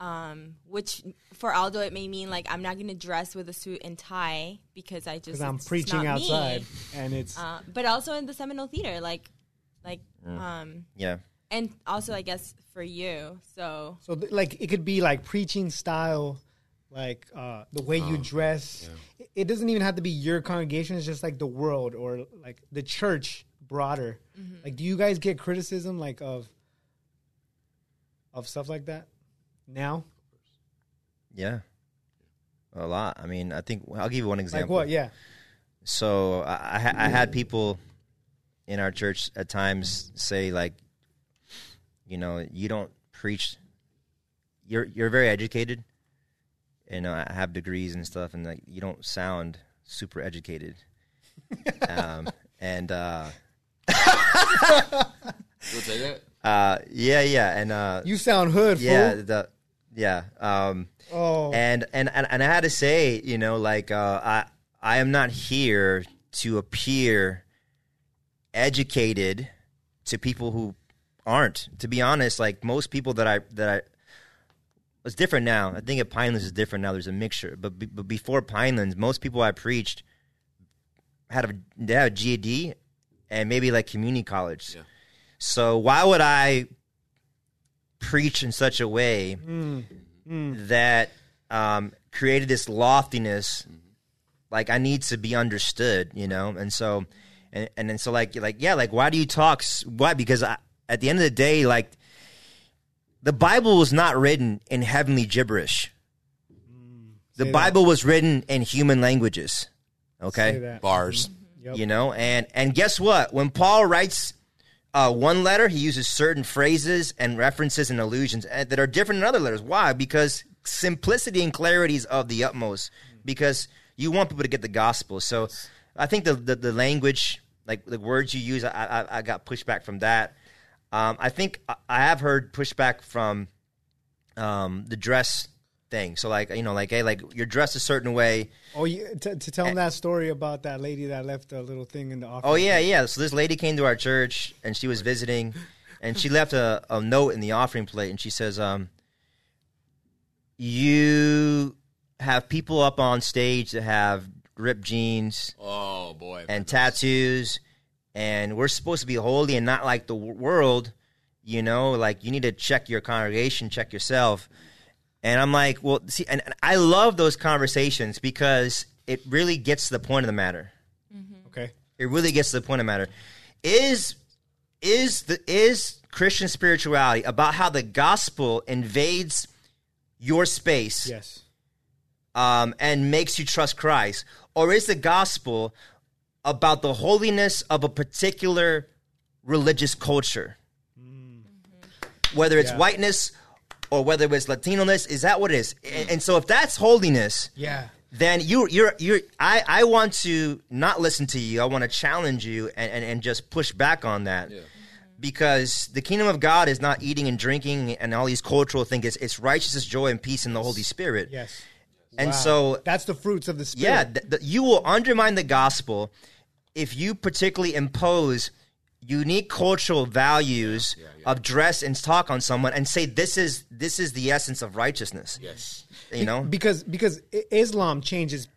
um which for Aldo it may mean like I'm not going to dress with a suit and tie because I just Because I'm preaching not me. outside, and it's Uh, but also in the Seminole Theater like like Mm. um Yeah. And also I guess for you so so th- like it could be like preaching style, like uh, the way you dress. It- It doesn't even have to be your congregation. It's just like the world or like the church broader. Like, do you guys get criticism like of of stuff like that now? Yeah. A lot. I mean, I think I'll give you one example. Like what? Yeah. So I, I I had people in our church at times say like, you know, you don't preach. You're you're very educated, and uh, I have degrees and stuff, and like you don't sound super educated. um, and uh, You'll take that? uh, yeah, yeah, and uh, You sound hood, yeah, fool. the yeah. Um, Oh, and and and, and I had to say, you know, like uh, I I am not here to appear educated to people who aren't. To be honest, like most people that I that I it's different now. I think at Pinelands is different now. There's a mixture, but be, but before Pinelands, most people I preached had a they had a GED and maybe like community college. Yeah. So why would I preach in such a way that um, created this loftiness? Like I need to be understood, you know, and so and and then so like like yeah, like why do you talk? s- Why? Because I, at the end of the day, like the Bible was not written in heavenly gibberish. The Say that. Bible was written in human languages. Say Okay, that. Bars. Yep. you know, and and guess what? When Paul writes uh, one letter, he uses certain phrases and references and allusions uh, that are different in other letters. Why? Because simplicity and clarity is of the utmost. Because you want people to get the gospel. So I think the the, the language, like the words you use, I, I I got pushback from that. Um, I think I- I have heard pushback from um, the dress thing. So like you know, like hey, like you're dressed a certain way. Oh, you, to, to tell them that story about that lady that left a little thing in the office. Oh yeah, yeah. So this lady came to our church and she was visiting, and she left a, a note in the offering plate, and she says, um, "You have people up on stage that have ripped jeans Oh boy. and tattoos, and we're supposed to be holy and not like the world. You know, like you need to check your congregation, check yourself." And I'm like, well, see, and, and I love those conversations because it really gets to the point of the matter Okay. it really gets to the point of the matter is is the is christian spirituality about how the gospel invades your space Yes. um, and makes you trust christ or is the gospel about the holiness of a particular religious culture mm-hmm. whether it's Yeah. whiteness or whether it's latino-ness is that what it is and, and so if that's holiness Yeah. then you you're you're I, I want to not listen to you. I want to challenge you and, and, and just push back on that. Mm-hmm. Because the kingdom of God is not eating and drinking and all these cultural things. It's, it's righteousness, joy, and peace in the Holy Spirit. Yes. And Wow. so, that's the fruits of the spirit. yeah, th- th- you will undermine the gospel if you particularly impose unique cultural values of dress and talk on someone and say this is this is the essence of righteousness. yes. You know, because because Islam changes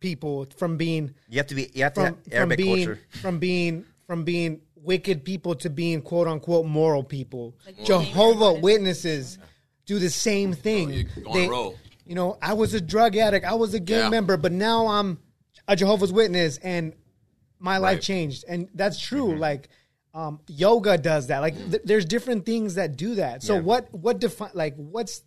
people from being you have to be you have to from have from being culture. from being from being wicked people to being quote unquote moral people. Like Jehovah Witnesses. Witnesses do the same oh, thing. Oh, you go on a roll. You know, I was a drug addict, I was a gang Yeah. member, but now I'm a Jehovah's Witness, and my life Right. changed, and that's true. Mm-hmm. Like. Um, yoga does that. Like, th- there's different things that do that. So Yeah. what? What define? Like, what's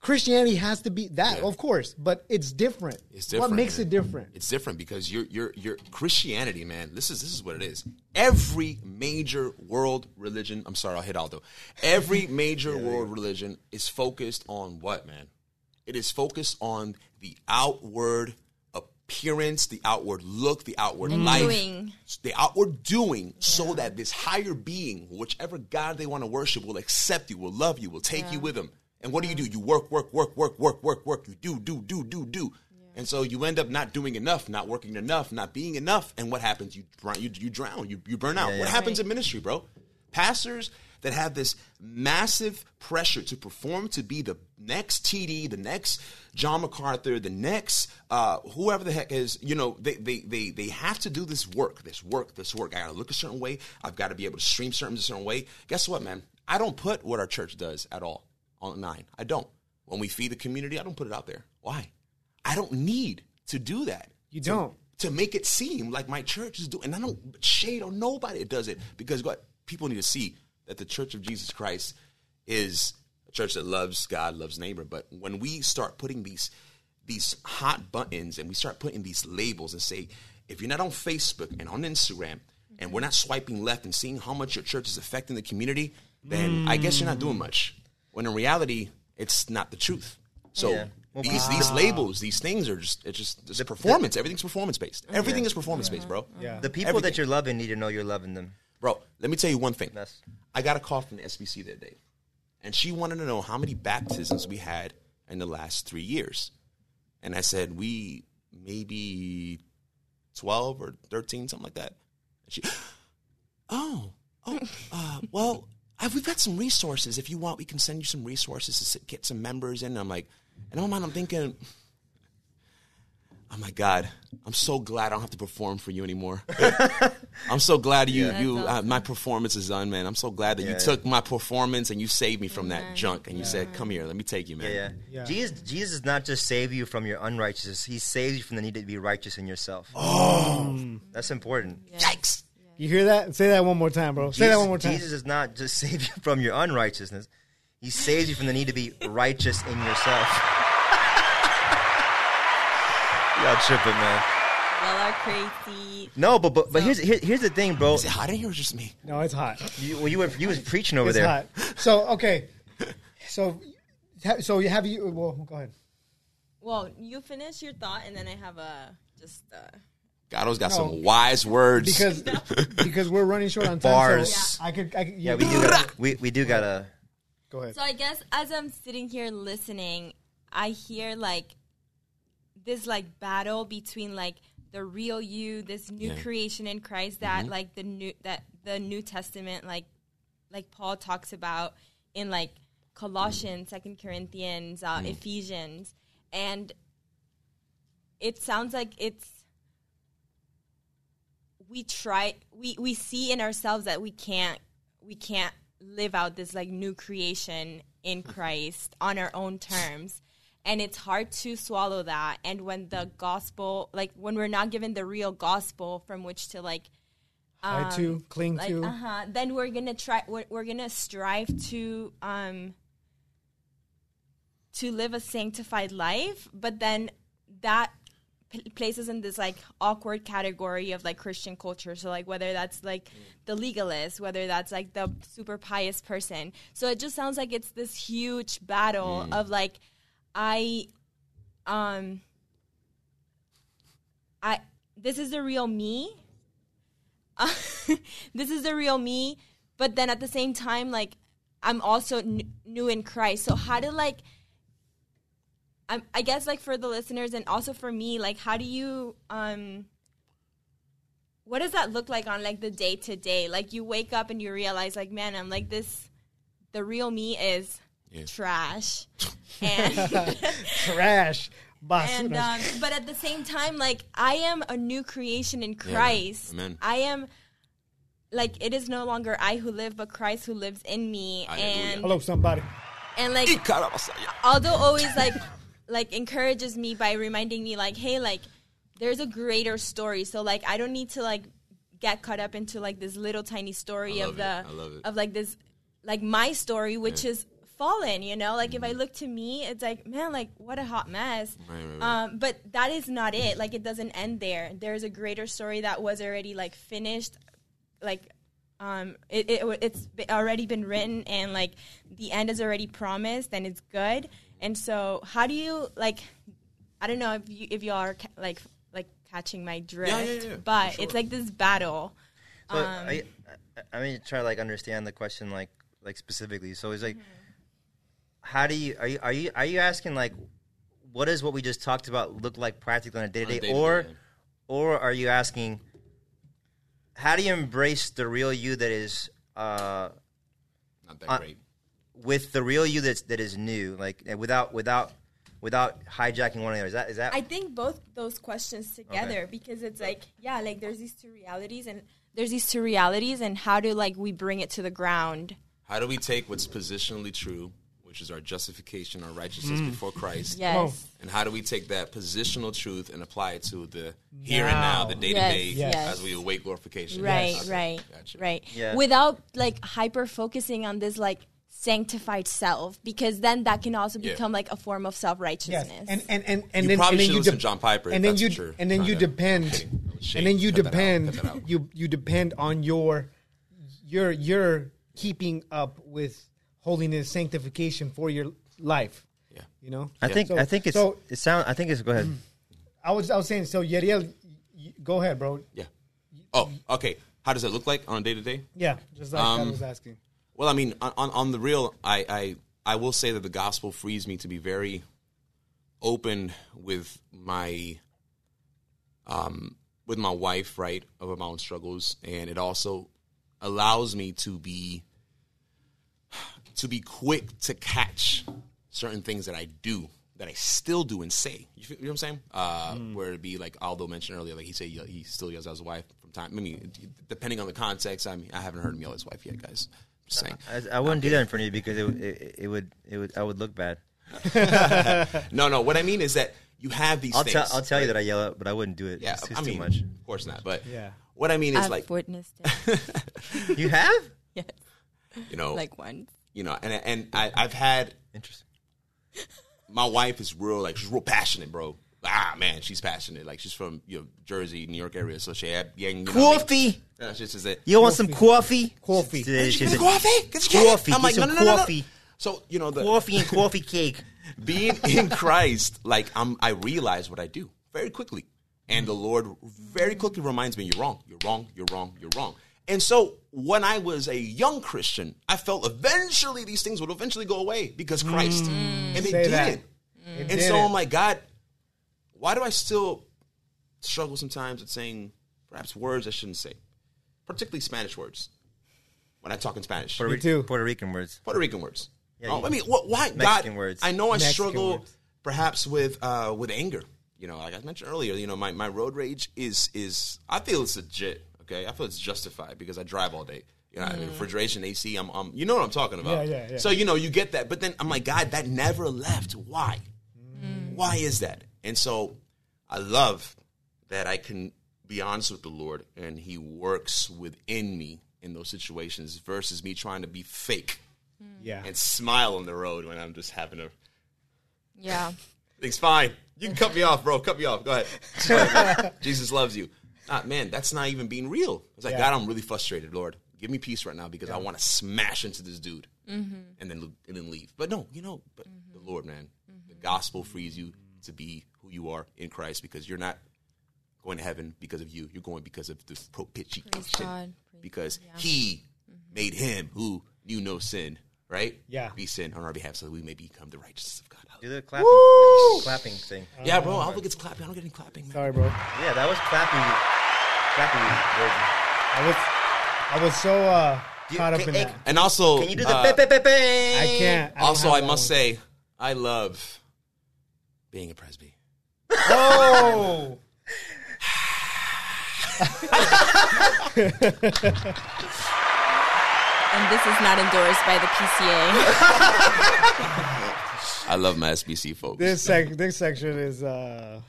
Christianity has to be that, of course, but it's different. It's different. What makes man. it different? It's different because you're you're you're Christianity, man. This is this is what it is. Every major world religion. I'm sorry, I'll hit Aldo. Every major world religion is focused on what, man? It is focused on the outward appearance, the outward look, the outward life, doing. the outward doing, so that this higher being, whichever God they want to worship, will accept you, will love you, will take you with them. And what do you do? You work, work, work, work, work, work, work. You do, do, do, do, do. And so you end up not doing enough, not working enough, not being enough. And what happens? You drown. You, you drown. You, you burn out. Yeah, What yeah. happens in ministry, bro? Pastors that have this massive pressure to perform to be the next TD, the next John MacArthur, the next uh, whoever the heck is, you know, they, they they they have to do this work, this work, this work. I gotta look a certain way. I've got to be able to stream certain a certain way. Guess what, man? I don't put what our church does at all on nine. I don't. When we feed the community, I don't put it out there. Why? I don't need to do that. You To- don't. to make it seem like my church is doing, and I don't shade on nobody that does it because what people need to see that the Church of Jesus Christ is a church that loves God, loves neighbor. But when we start putting these these hot buttons and we start putting these labels and say, if you're not on Facebook and on Instagram and we're not swiping left and seeing how much your church is affecting the community, then I guess you're not doing much. When in reality, it's not the truth. So Yeah. Well, these these labels, these things are just it's just it's performance. Everything's performance based. Everything is performance based, bro. Yeah. The people Everything. that you're loving need to know you're loving them. Bro, let me tell you one thing. That's- I got a call from the SBC that day, and she wanted to know how many baptisms we had in the last three years. And I said, we maybe 12 or 13, something like that. And she, oh, oh, uh, well, I, we've got some resources. If you want, we can send you some resources to sit, get some members in. And I'm like, and in my mind, I'm thinking, oh my God, I'm so glad I don't have to perform for you anymore. I'm so glad you That's you uh, my performance is done, man. I'm so glad that Yeah, you yeah. took my performance and you saved me from that junk and you said, "Come here, let me take you, man." Yeah, yeah. Yeah. Jesus, Jesus does not just save you from your unrighteousness; He saves you from the need to be righteous in yourself. Oh. That's important. Yikes! You hear that? Say that one more time, bro. Say that one more time. Jesus does not just save you from your unrighteousness; He saves you from the need to be righteous in yourself. Y'all tripping, man. Y'all are crazy. No, but but, but here's here, here's the thing, bro. Is it hot in here or just me? No, it's hot. You, well, you were you was preaching over It's there. hot. So okay, so ha- so you have you? Well, go ahead. Well, you finish your thought, and then I have a just. Uh, Caro's got No. some wise words. Because because we're running short on time. Bars. So I could. I could Yeah, we do got we, we do gotta. Go ahead. So I guess as I'm sitting here listening, I hear like this like battle between like the real you, this new Yeah. creation in Christ that mm-hmm. like the new that the New Testament like like Paul talks about in like Colossians, mm-hmm. Second Corinthians, uh, mm-hmm. Ephesians, and it sounds like it's we try we we see in ourselves that we can't we can't live out this like new creation in Christ on our own terms and it's hard to swallow that. And when the gospel like when we're not given the real gospel from which to like Try to cling like to. uh-huh then we're gonna try we're, we're gonna strive to um to live a sanctified life. But then that p- places in this like awkward category of like christian culture. So like whether that's like the legalist whether that's like the super pious person. So it just sounds like it's this huge battle of like i um i this is the real me. This is the real me but then at the same time like i'm also n- new in christ. So how to like I'm, i guess like for the listeners and also for me like how do you um what does that look like on like the day to day? Like you wake up and you realize like man i'm like this the real me is Yeah. trash and Trash. and um, but at the same time like i am a new creation in christ Amen. i am like it is no longer i who live but christ who lives in me Hallelujah. and Hello, somebody. and like Ikarabasaya. although always like like encourages me by reminding me like hey like there's a greater story so like i don't need to like get caught up into like this little tiny story I of love the it. I love it. of like this like my story which is fallen you know? Like if Mm-hmm. i look to me it's like man like what a hot mess. Right, right, right. um but that is not it. Like it doesn't end there. There's a greater story that was already like finished like um it, it it's already been written and like the end is already promised and it's good. And so how do you like i don't know if you if you are ca- like like catching my drift yeah, yeah, but for it's like this battle So Um, I, I I mean try to like understand the question like like specifically. So it's like, how do you are you are you are you asking like, what does what we just talked about look like practically on a day to day or or are you asking, how do you embrace the real you that is uh, Not that Uh, great. with the real you that's that is new, like without without without hijacking one another. Is that is that? I think both those questions together because it's like yeah, like there's these two realities and there's these two realities and how do like we bring it to the ground? How do we take what's positionally true, which is our justification, our righteousness Mm. before Christ, Yes. and how do we take that positional truth and apply it to the here and now, the day to day, as we await glorification? Right, Okay, right, gotcha. right. Yeah. Without like hyper focusing on this like sanctified self, because then that can also Yeah. become like a form of self Yes, righteousness. and and and, and You then probably and then should you listen dep- to John Piper and then you what and then you trying depend, I'm kidding. That was shade. and then you Cut depend Cut that out. you you depend on your your your keeping up with holiness, sanctification for your life. Yeah. You know, I think So- I think it's so. it sound. I think it's go ahead. I was I was saying so. Yeriel, y- y- go ahead, bro. Yeah. Oh, okay. How does it look like on a day to day? Yeah, just like I Um, was asking. Well, I mean, on, on, on the real, I, I I will say that the gospel frees me to be very open with my um with my wife, right, over my own struggles, and it also allows me to be to be quick to catch certain things that I do that I still do and say. You, feel, you know what I'm saying? Uh, Where it'd be like Aldo mentioned earlier, like he said he, he still yells at his wife from time. I mean, depending on the context. I mean, I haven't heard him yell at his wife yet, guys. Just saying. I, I wouldn't do that in front of you because it, would- it, it would it would I would look bad. No, no. What I mean is that you have these I'll things. tell I'll tell you that I yell out, but I wouldn't do it. Yeah, it's, it's I too much. of course not. But Yeah. what I mean is I've like witnessed it. You have yes, you know, like once. You know, and and I, I've had interesting. my wife is real like she's real passionate, bro. Ah man, she's passionate. Like she's from you know Jersey, New York area, so she had yeah, you know, Coffee. Yeah, she's just it. You want some coffee? Coffee. She- she Get coffee? Coffee. I'm like, Get no, some no, no, no, no. So you know the Coffee and coffee cake. being in Christ, like I'm, I realize what I do very quickly, and the Lord very quickly reminds me, "You're wrong. You're wrong. You're wrong. You're wrong." And so, when I was a young Christian, I felt eventually these things would eventually go away because Christ, and they Say that. didn't. It And so didn't. I'm like, God, why do I still struggle sometimes with saying perhaps words I shouldn't say, particularly Spanish words when I talk in Spanish? Puerto, Me too. Puerto Rican words. Puerto Rican words. Yeah, oh, I mean, what, why Mexican God? words. I know I Mexican struggle words. perhaps with uh, with anger. You know, like I mentioned earlier, you know, my, my road rage is is I feel it's legit. Okay, I feel it's justified because I drive all day. You know, I mean, mm. refrigeration, AC. I'm, I'm, you know what I'm talking about. Yeah, yeah, yeah. So you know, you get that, but then I'm like, God, that never left. Why? Mm. Why is that? And so, I love that I can be honest with the Lord, and He works within me in those situations versus me trying to be fake mm. Yeah. and smile on the road when I'm just having a. Yeah. It's fine. You can cut me off, bro. Cut me off. Go ahead. Go ahead, man. Jesus loves you. Ah, man, that's not even being real. It's like, Yeah. God, I'm really frustrated, Lord. Give me peace right now because I want to smash into this dude mm-hmm. and then and then leave. But no, you know, but mm-hmm. the Lord, man, the mm-hmm. gospel frees you to be who you are in Christ because you're not going to heaven because of you. You're going because of the propitiation. Praise God. Praise Because yeah. He made Him who knew no sin, right? Yeah. Be sin on our behalf so that we may become the righteousness of God. Do the clapping, clapping thing. Yeah, bro. Alva gets clapping. I don't get any clapping, man. Sorry, bro. Yeah, that was clapping. Clapping. I was I was so uh, You- caught up can- in hey, that. And also, Can you do the uh? I can't. I also, I must one. say, I love being a presby. Oh. And this is not endorsed by the PCA. I love my SBC folks. This sec- this section is uh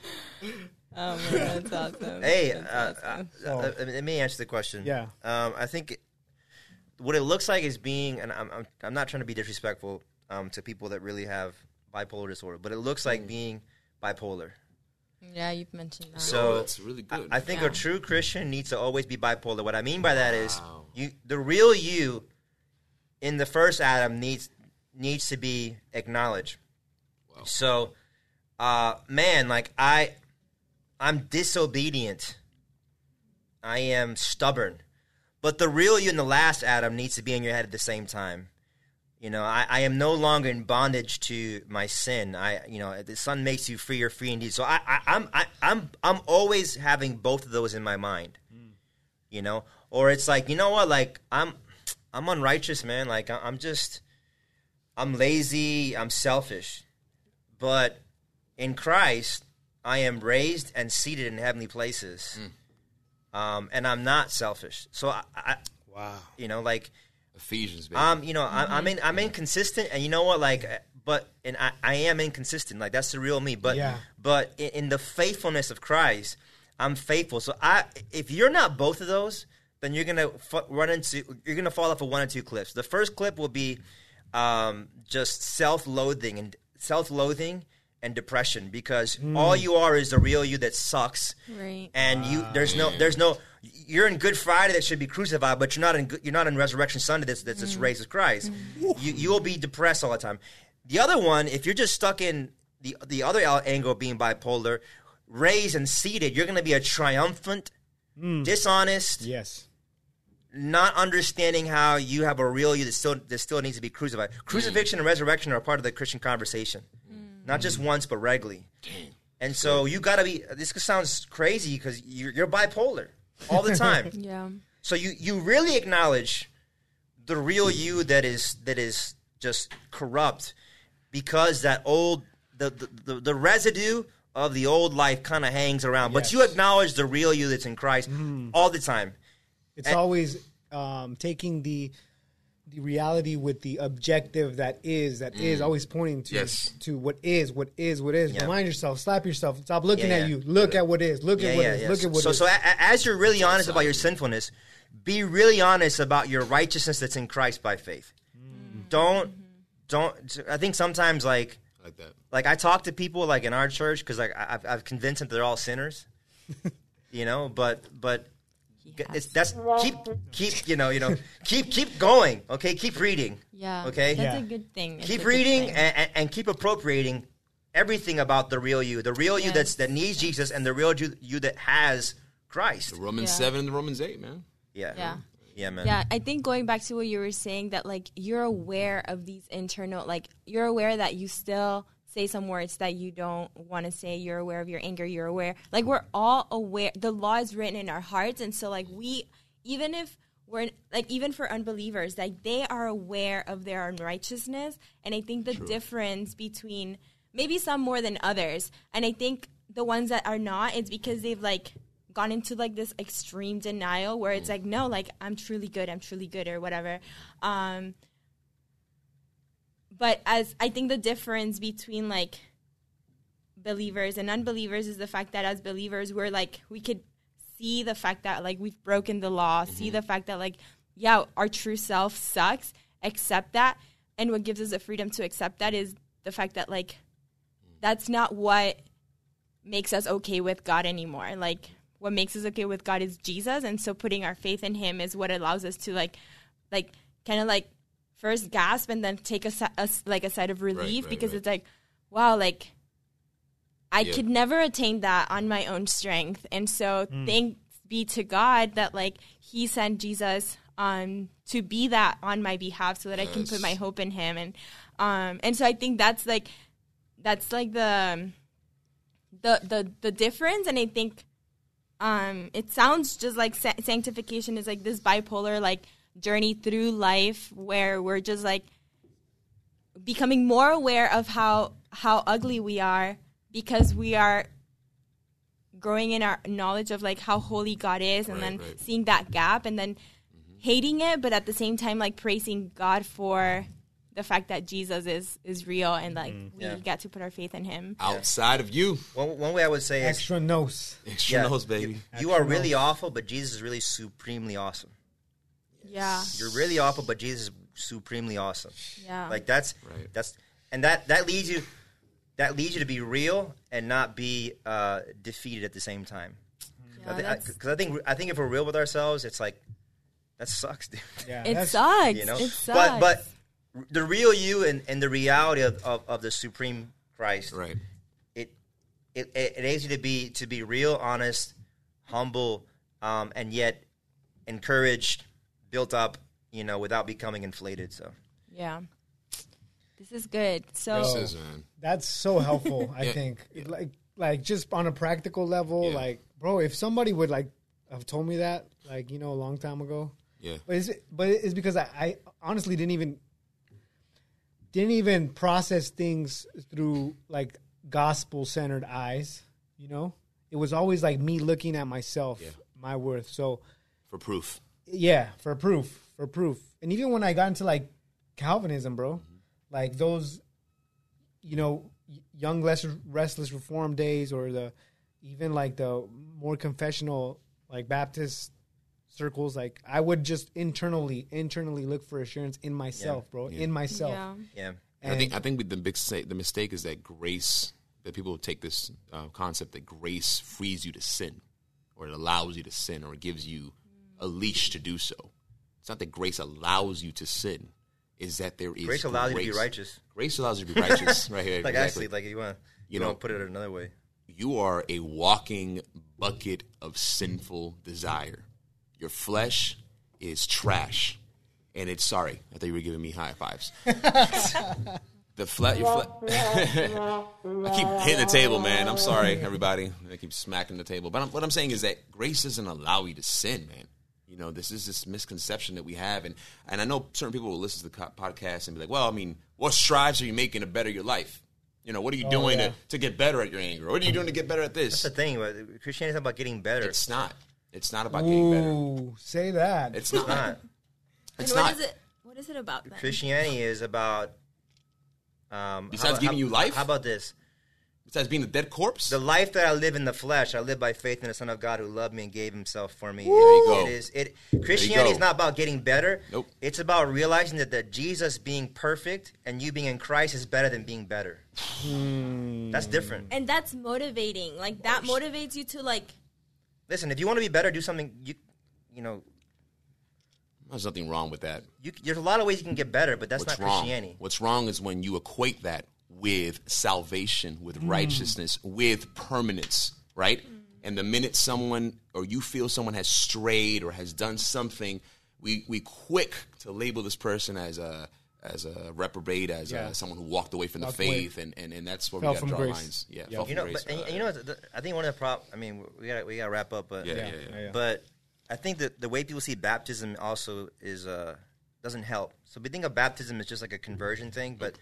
oh man, that's awesome. Hey, uh, That's uh, awesome. uh, uh, let me answer the question. Yeah. Um, I think it- what it looks like is being, and I'm, I'm, I'm not trying to be disrespectful um, to people that really have bipolar disorder, but it looks like being bipolar. yeah, you've mentioned that. So oh, that's really good. I think Yeah. a true Christian needs to always be bipolar. What I mean by that is you, the real you, in the first Adam needs needs to be acknowledged. So, uh, man, like I, I'm disobedient. I am stubborn, but the real you and the last Adam needs to be in your head at the same time. You know, I, I am no longer in bondage to my sin. I, you know, the Son makes you free. You're free indeed. So I, I I'm, I, I'm, I'm always having both of those in my mind. You know, or it's like, you know what? Like I'm, I'm unrighteous, man. Like I- I'm just, I'm lazy. I'm selfish. But in Christ, I am raised and seated in heavenly places, um, and I'm not selfish. So I, I Wow. you know, like Ephesians, baby. um, you know, I, I'm in, I'm inconsistent, and you know what, like, uh, but and I, I am inconsistent. Like that's the real me. But Yeah. but in, in the faithfulness of Christ, I'm faithful. So I, if you're not both of those, then you're gonna f- run into, you're gonna fall off of one or two cliffs. The first clip will be um, just self-loathing and self-loathing and depression because hmm. all you are is the real you that sucks Right. and you there's no there's no you're in Good Friday that should be crucified, but you're not in good, you're not in Resurrection Sunday that's that's just hmm. raised as Christ. Hmm. You you will be depressed all the time. The other one, if you're just stuck in the the other angle being bipolar, raised and seated, you're going to be a triumphant, dishonest, Yes. Not understanding how you have a real you that still that still needs to be crucified. Mm. Crucifixion and resurrection are part of the Christian conversation, mm. not just mm. once but regularly. And so you got to be. This sounds crazy because you're, you're bipolar all the time. Yeah. so you you really acknowledge the real you that is that is just corrupt because that old the the, the, the residue of the old life kind of hangs around. But you acknowledge the real you that's in Christ all the time. It's And- always um, taking the the reality with the objective that is that is always pointing to Yes. to what is what is what is. Yeah. Remind yourself, slap yourself, stop looking Yeah, at you. Look at what is. Look at what is. Look at what so, is. so a- a- as you're really honest about your sinfulness, be really honest about your righteousness that's in Christ by faith. Don't don't. I think sometimes like like that. like I talk to people like in our church because like I- I've, I've convinced them they're all sinners, you know. But but it's that's keep keep you know you know keep keep going. Okay, keep reading. Yeah. Okay. That's Yeah. a good thing. It's keep reading thing. and, and, and keep appropriating everything about the real you, the real you that's that needs Jesus, and the real you, you that has Christ. The Romans Yeah. 7 and the Romans 8, man. Yeah, Yeah. yeah, man. Yeah, I think going back to what you were saying that like you're aware of these internal like you're aware that you still say some words that you don't want to say. You're aware of your anger. You're aware. Like we're all aware. The law is written in our hearts, and so like we, even if we're like even for unbelievers, like they are aware of their unrighteousness. And I think the difference between maybe some more than others, and I think the ones that are not, it's because they've like gone into like this extreme denial where it's like no like i'm truly good i'm truly good or whatever um but as i think the difference between like believers and unbelievers is the fact that as believers we're like we could see the fact that like we've broken the law see mm-hmm. the fact that like yeah our true self sucks accept that. And what gives us the freedom to accept that is the fact that like that's not what makes us okay with God anymore. Like what makes us okay with God is Jesus, and so putting our faith in Him is what allows us to like, like kind of like first gasp and then take a, si- a s- like a side of relief right, because right. it's like, wow, like I Yeah. could never attain that on my own strength, and so Hmm. thanks be to God that like He sent Jesus um to be that on my behalf so that I can put my hope in Him, and um and so I think that's like that's like the the the the difference and i think um it sounds just like sa- sanctification is like this bipolar like journey through life where we're just like becoming more aware of how how ugly we are because we are growing in our knowledge of like how holy god is and Right, then right. seeing that gap and then mm-hmm. hating it but at the same time like praising god for the fact that jesus is is real and like mm-hmm. we Yeah. get to put our faith in him Outside of you. One, one way I would say is Extra nos. Extra yeah, nos, baby. You, you are really awful, but Jesus is really supremely awesome. Yeah You're really awful, but Jesus is supremely awesome. yeah Like that's Right. that's and that that leads you that leads you to be real and not be uh, defeated at the same time. Yeah, that's- Because I think I think if we're real with ourselves, it's like that sucks, dude. Yeah, it sucks you know it sucks but but the real you and, and the reality of, of, of the supreme christ Right. it it it aids you to be to be real honest humble um, and yet encouraged built up you know without becoming inflated so yeah this is good so This is, man. That's so helpful. I Yeah. think, like, like just on a practical level, Yeah. like, bro, if somebody would like have told me that, like, you know, a long time ago, Yeah. But it's but it's because I, I honestly didn't even didn't even process things through like gospel centered eyes. You know, it was always like me looking at myself, Yeah. my worth. So For proof. Yeah, for proof, for proof. And even when I got into like Calvinism, bro, like those, you know, young less restless reform days, or the even like the more confessional like Baptist circles, like I would just internally internally look for assurance in myself, bro, in myself. Yeah. Yeah. And I think I think the big sa- the mistake is that grace that people take this uh, concept that grace frees you to sin, or it allows you to sin, or it gives you a leash to do so. It's not that grace allows you to sin; is that there is Grace allows you to be righteous. Grace allows you to be righteous, right here. Like exactly. actually, like you want You you know- know, put it another way. you are a walking bucket of sinful desire. Your flesh is trash, and it's sorry. I thought you were giving me high fives. the flesh, your fle- I keep hitting the table, man. I'm sorry, everybody. I keep smacking the table. But I'm, what I'm saying is that grace doesn't allow you to sin, man. You know, this is this misconception that we have, and and I know certain people will listen to the podcast and be like, "Well, I mean, what strives are you making to better your life? You know, what are you doing yeah. to, to get better at your anger? What are you doing to get better at this?" That's the thing. but Christianity is about getting better. It's not. It's not about getting better. Say that. It's not. not. It's what not. is it? What is it about then? Christianity is about. Um, Besides how- giving how- you life? How about this? Besides being a dead corpse. The life that I live in the flesh, I live by faith in the Son of God who loved me and gave Himself for me. There you go. It is. It Christianity is not about getting better. Nope. It's about realizing that, that Jesus being perfect and you being in Christ is better than being better. Hmm. That's different. and that's motivating. Like that motivates you to like. Listen, if you want to be better, do something. You, you know, There's nothing wrong with that. you, there's a lot of ways you can get better, but that's What's not wrong? Christianity. What's wrong is when you equate that with salvation, with righteousness, with permanence, right? And the minute someone or you feel someone has strayed or has done something, we we quick to label this person as a as a reprobate, as Yeah. a, someone who walked away from the Walked away. faith, and, and, and that's where Fell we got from to draw grace. lines. Yeah, Yep. fell from You know, grace. but, and, Uh, and you know, the, I think one of the prop. I mean, we got we got to wrap up, but yeah, yeah, yeah, yeah. yeah, yeah. But I think that the way people see baptism also is uh, doesn't help. So we think of baptism as just like a conversion thing, but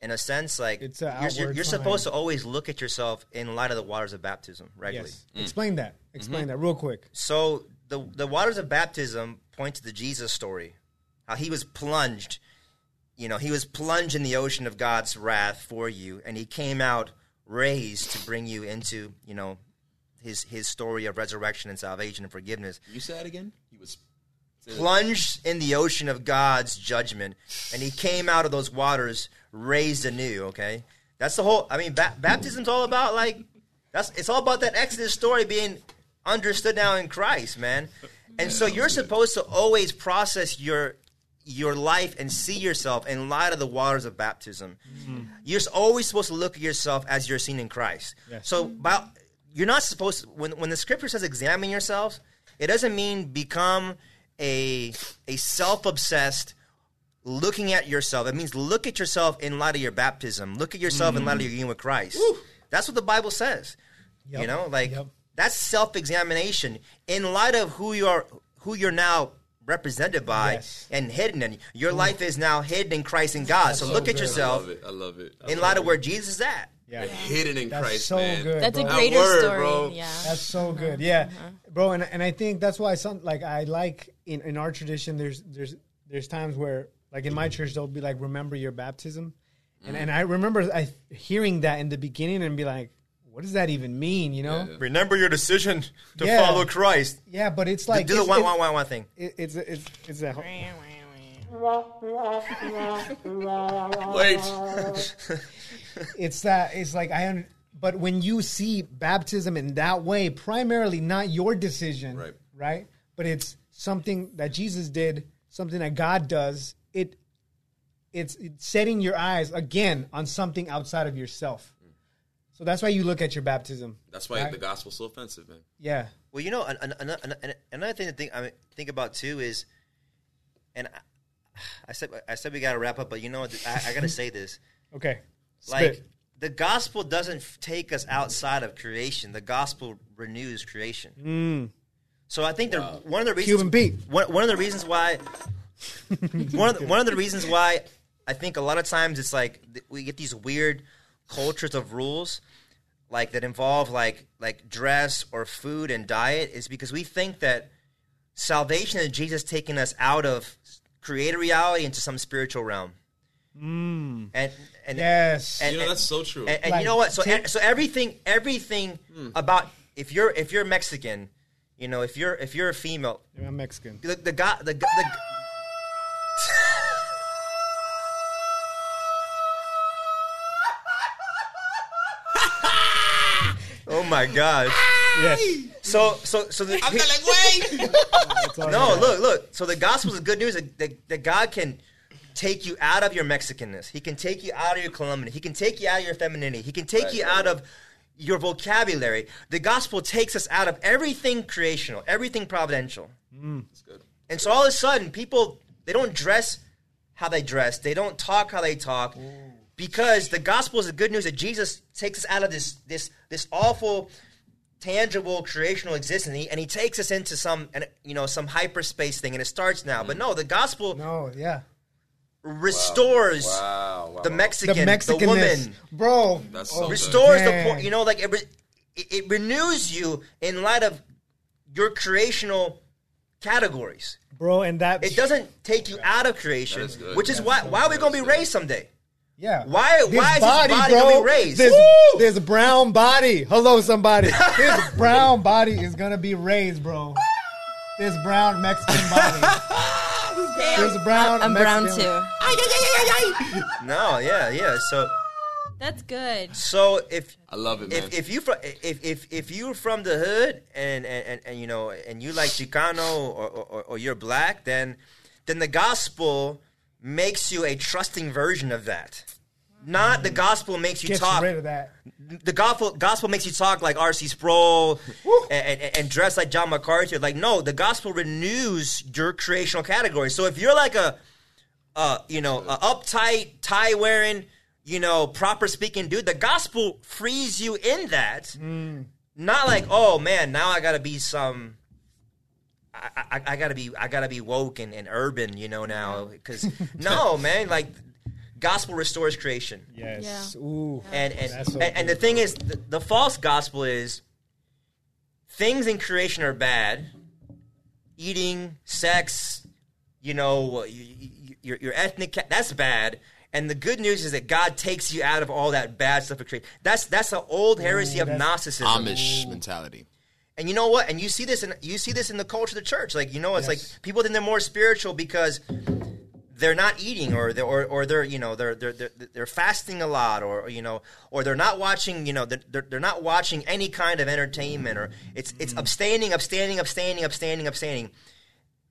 in a sense, like It's a you're, you're, you're supposed to always look at yourself in light of the waters of baptism regularly. yes. Explain that. Explain Mm-hmm. that real quick. So the the waters of baptism point to the Jesus story, how he was plunged. You know, he was plunged in the ocean of God's wrath for you, and he came out raised to bring you into you know his his story of resurrection and salvation and forgiveness. you say that again? Plunged in the ocean of God's judgment, and he came out of those waters raised anew. Okay, that's the whole. I mean, ba- baptism's all about like that's it's all about that Exodus story being understood now in Christ, man. And so you're supposed to always process your your life and see yourself in light of the waters of baptism. Mm-hmm. You're always supposed to look at yourself as you're seen in Christ. Yes. So by, you're not supposed to, when when the scripture says examine yourselves, it doesn't mean become a a self-obsessed looking at yourself. It means look at yourself in light of your baptism. Look at yourself in light of your union with Christ. That's what the Bible says. You know, like Yep. that's self-examination in light of who you are, who you're now represented by Yes. and hidden in. Your mm. life is now hidden in Christ and God. So look at yourself I love it. I love it. I in love light of where Jesus is at. Yeah. hidden in That's Christ, so man. good. That's a bro. greater word, story. bro. Yeah. That's so good. Uh-huh. Yeah, bro, and and I think that's why some like I like in, in our tradition. There's there's there's times where like in my church they'll be like remember your baptism, and and I remember I hearing that in the beginning and be like, what does that even mean? You know? Yeah. Remember your decision to Yeah. follow Christ. Yeah, but it's like Do the one one one one thing. it- it's it's it's a Wait. it's that it's like I. Un- but when you see baptism in that way, primarily not your decision, Right. Right, but it's something that Jesus did, something that God does. It, it's, it's setting your eyes again on something outside of yourself. So that's why you look at your baptism. That's why right? the gospel's so offensive, man. Yeah, Well, you know, an, an, an, an, another thing to think I mean, think about too is, and I, I said I said we got to wrap up, but you know, what, I, I got to say this. okay. Like Spit. the gospel doesn't take us outside of creation. The gospel renews creation. Mm. So I think the one of the reasons Cuban Pete. One, one of the reasons why one of the, one of the reasons why I think a lot of times it's like we get these weird cultures of rules like that involve like like dress or food and diet is because we think that salvation is Jesus taking us out of created reality into some spiritual realm. And and Yes. and, You know, that's so true. and, and Like, you know what? So take- so everything everything Hmm. about if you're if you're Mexican, you know, if you're if you're a female, I'm Mexican. the the guy the, the Oh my gosh. Yes. So so so the, I'm like, wait. No, look, look. So the gospel is good news that, that, that God can take you out of your Mexicanness. He can take you out of your Colombian. He can take you out of your femininity. He can take you out of your vocabulary. The gospel takes us out of everything creational, everything providential. Mm. That's good. And so all of a sudden, people they don't dress how they dress. They don't talk how they talk. Because the gospel is the good news that Jesus takes us out of this this this awful tangible creational existence and he, and he takes us into some and you know some hyperspace thing and it starts now but mm. no the gospel No, yeah. Restores Wow, wow, the mexican The the, woman Bro. That's oh, so good. restores the dang. point you know like it, re- it, it renews you in light of your creational categories Bro, and that. it doesn't take you out of creation That is good. which is why why are we going to be raised someday Yeah. Why- This why is his body bro, gonna be raised? There's, Woo! there's a brown body. Hello, somebody. This brown body is gonna be raised, bro. This brown Mexican body. There's a brown. I'm brown Mexican- too. no yeah yeah so That's good. so if I love it, man. if, if you fro- if if if you're from the hood and and, and, and you know and you like Chicano or, or or you're black, then then the gospel makes you a trusting version of that. Not the gospel makes you Gets talk. rid of that. The gospel gospel makes you talk like R.C. Sproul and, and, and dress like John MacArthur. Like no, the gospel renews your creational category. So if you're like a uh, you know, a uptight, tie wearing, you know, proper speaking dude. The gospel frees you in that. Not like, oh man, now I gotta be some. I, I, I gotta be I gotta be woke and, and urban, you know now because no man like gospel restores creation Yes. Yeah. Ooh. and and, so and, and the thing is the, the false gospel is things in creation are bad eating sex you know your, your ethnic that's bad and the good news is that God takes you out of all that bad stuff of creation. That's that's an old heresy of that's- Gnosticism. Amish mentality. And you know what? And you see this in you see this in the culture of the church. Like you know, it's Yes. like people think they're more spiritual because they're not eating or they're or, or they're you know they're, they're they're they're fasting a lot or you know or they're not watching you know they're, they're, they're not watching any kind of entertainment or it's it's mm-hmm. abstaining abstaining abstaining abstaining abstaining.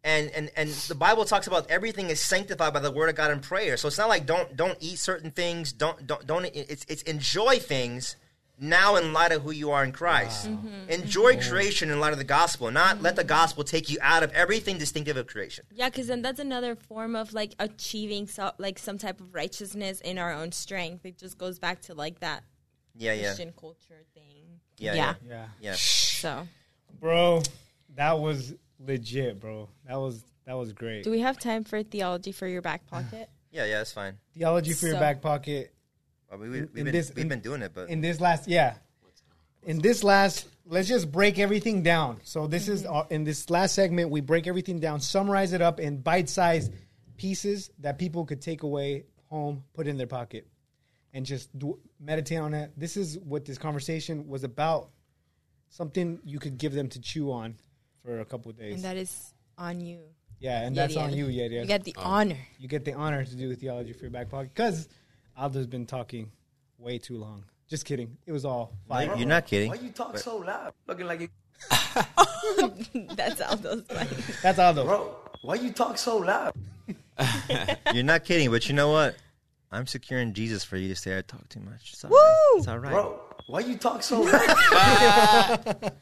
And and and the bible talks about everything is sanctified by the word of god and prayer. So it's not like don't don't eat certain things. Don't don't don't it's it's enjoy things now in light of who you are in christ mm-hmm. enjoy mm-hmm. creation in light of the gospel not let the gospel take you out of everything distinctive of creation Yeah, because then that's another form of like achieving so, like some type of righteousness in our own strength. It just goes back to like that yeah yeah Christian culture thing. yeah yeah. yeah Yeah. yeah So, Bro, that was legit, bro. That was that was great. do we have time for theology for your back pocket? yeah yeah that's fine Theology for your back pocket. Well, we, we, we've, in been, this- we've in- been doing it but in this last yeah. In this last let's just break everything down. So this is uh, in this last segment we break everything down summarize it up in bite-sized pieces that people could take away home put in their pocket and just do, meditate on it. This is what this conversation was about. Something you could give them to chew on for a couple of days. And that is on you. yeah and that's on Yadiel. you yeah You get the honor. you get the honor to do theology for your back pocket. Because aldo's been talking way too long just kidding it was all fire. you're not kidding Why you talk so loud? Looking like you, That's Aldo's like. that's aldo bro. Why you talk so loud? you're not kidding but you know what i'm securing jesus for you to say i talk too much it's all right. Woo! it's all right Bro, why you talk so loud?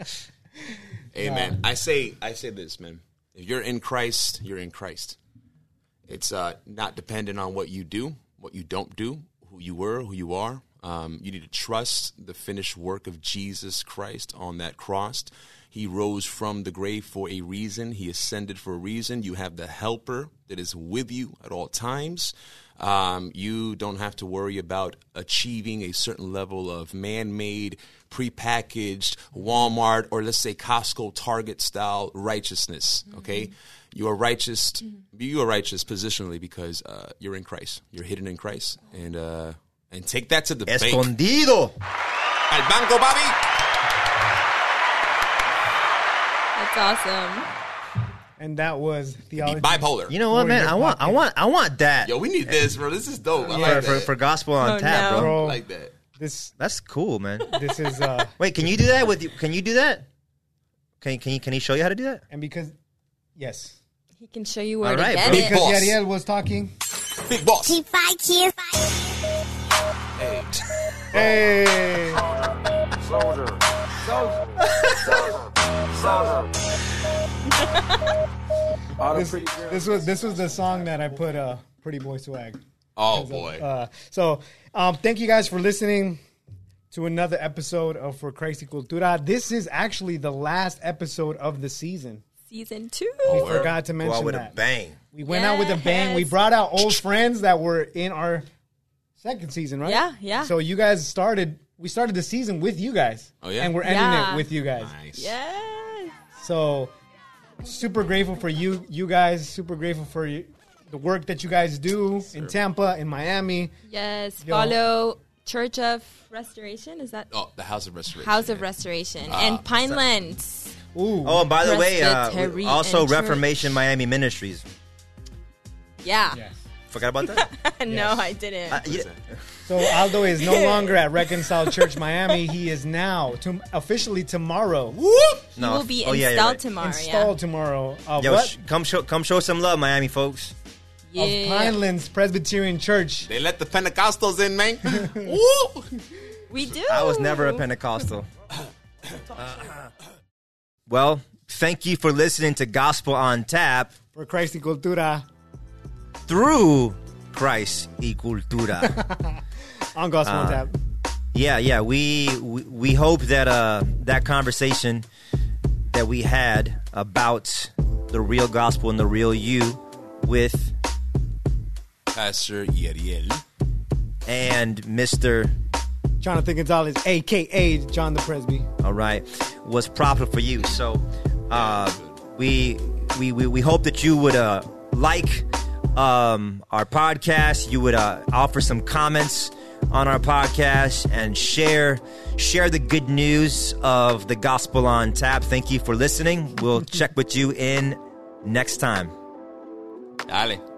Hey man, I say I say this, man. If you're in Christ, you're in Christ. It's uh, not dependent on what you do, what you don't do, who you were, who you are. Um, you need to trust the finished work of Jesus Christ on that cross. He rose from the grave for a reason. He ascended for a reason. You have the helper that is with you at all times. Um, you don't have to worry about achieving a certain level of man made, prepackaged Walmart or let's say Costco Target style righteousness. Okay? You are righteous. You are righteous positionally because uh, you're in Christ. You're hidden in Christ. And, uh, and take that to the bank. Escondido. Al banco, papi. That's awesome. And that was theology. Bipolar. You know what, man? I want, I want, I want that Yo, we need this, bro. This is dope. I for, like for, that. for gospel on Oh, tap, no. bro. Bro, I like that. this That's cool, man. this is uh Wait, can you do that with? you? Can you do that? Can can you can he show you how to do that? and because yes. He can show you where All to right, get bro. it. Because boss. Yariel was talking. Big boss. Hey. Soldier. Soldier. Soldier. Soldier. the This, this was this was the song that I put uh Pretty Boy Swag. Oh, boy. Uh, so um, thank you guys for listening to another episode of For Christ y Cultura. This is actually the last episode of the season. Season two. We word. forgot to Go mention out with that. a bang. We went out with a bang. We brought out old friends that were in our second season, right? Yeah, yeah. So you guys started. We started the season with you guys. Oh, yeah? And we're ending Yeah. it with you guys. Nice. Yes. So super grateful for you, you guys. Super grateful for you, the work that you guys do in Tampa, in Miami. Yes. Yo. Follow Church of Restoration. Is that Oh, the House of Restoration. House of yeah. Restoration Ah, and that's Pinelands? Ooh. Oh, and by the way, uh, Presbyterian also Church. Reformation Miami Ministries. Yeah. Yes. Forgot about that. no, Yes. I didn't. Uh, yeah. So Aldo is no longer at Reconciled Church Miami. He is now to, officially tomorrow he No. will be oh, yeah, installed yeah, right. tomorrow. installed tomorrow. Uh, Yo, what? sh- come show, come show some love, Miami folks. Yeah. Of yeah. Pinelands Presbyterian Church. They let the Pentecostals in, man. Woo! We do. I was never a Pentecostal. Uh, well, thank you for listening to Gospel on Tap For Christ y Cultura through Christ y Cultura. on Gospel on Uh, Tap. yeah, yeah. We, we we hope that uh that conversation that we had about the real gospel and the real you with Pastor Yeriel. and Mr. Jonathan Gonzalez, a.k.a. John the Presby. all right, was proper for you. So, uh, we, we we we hope that you would uh, like um, our podcast. You would uh, offer some comments on our podcast and share share the good news of the gospel on tap. Thank you for listening. We'll check with you in next time. Dale.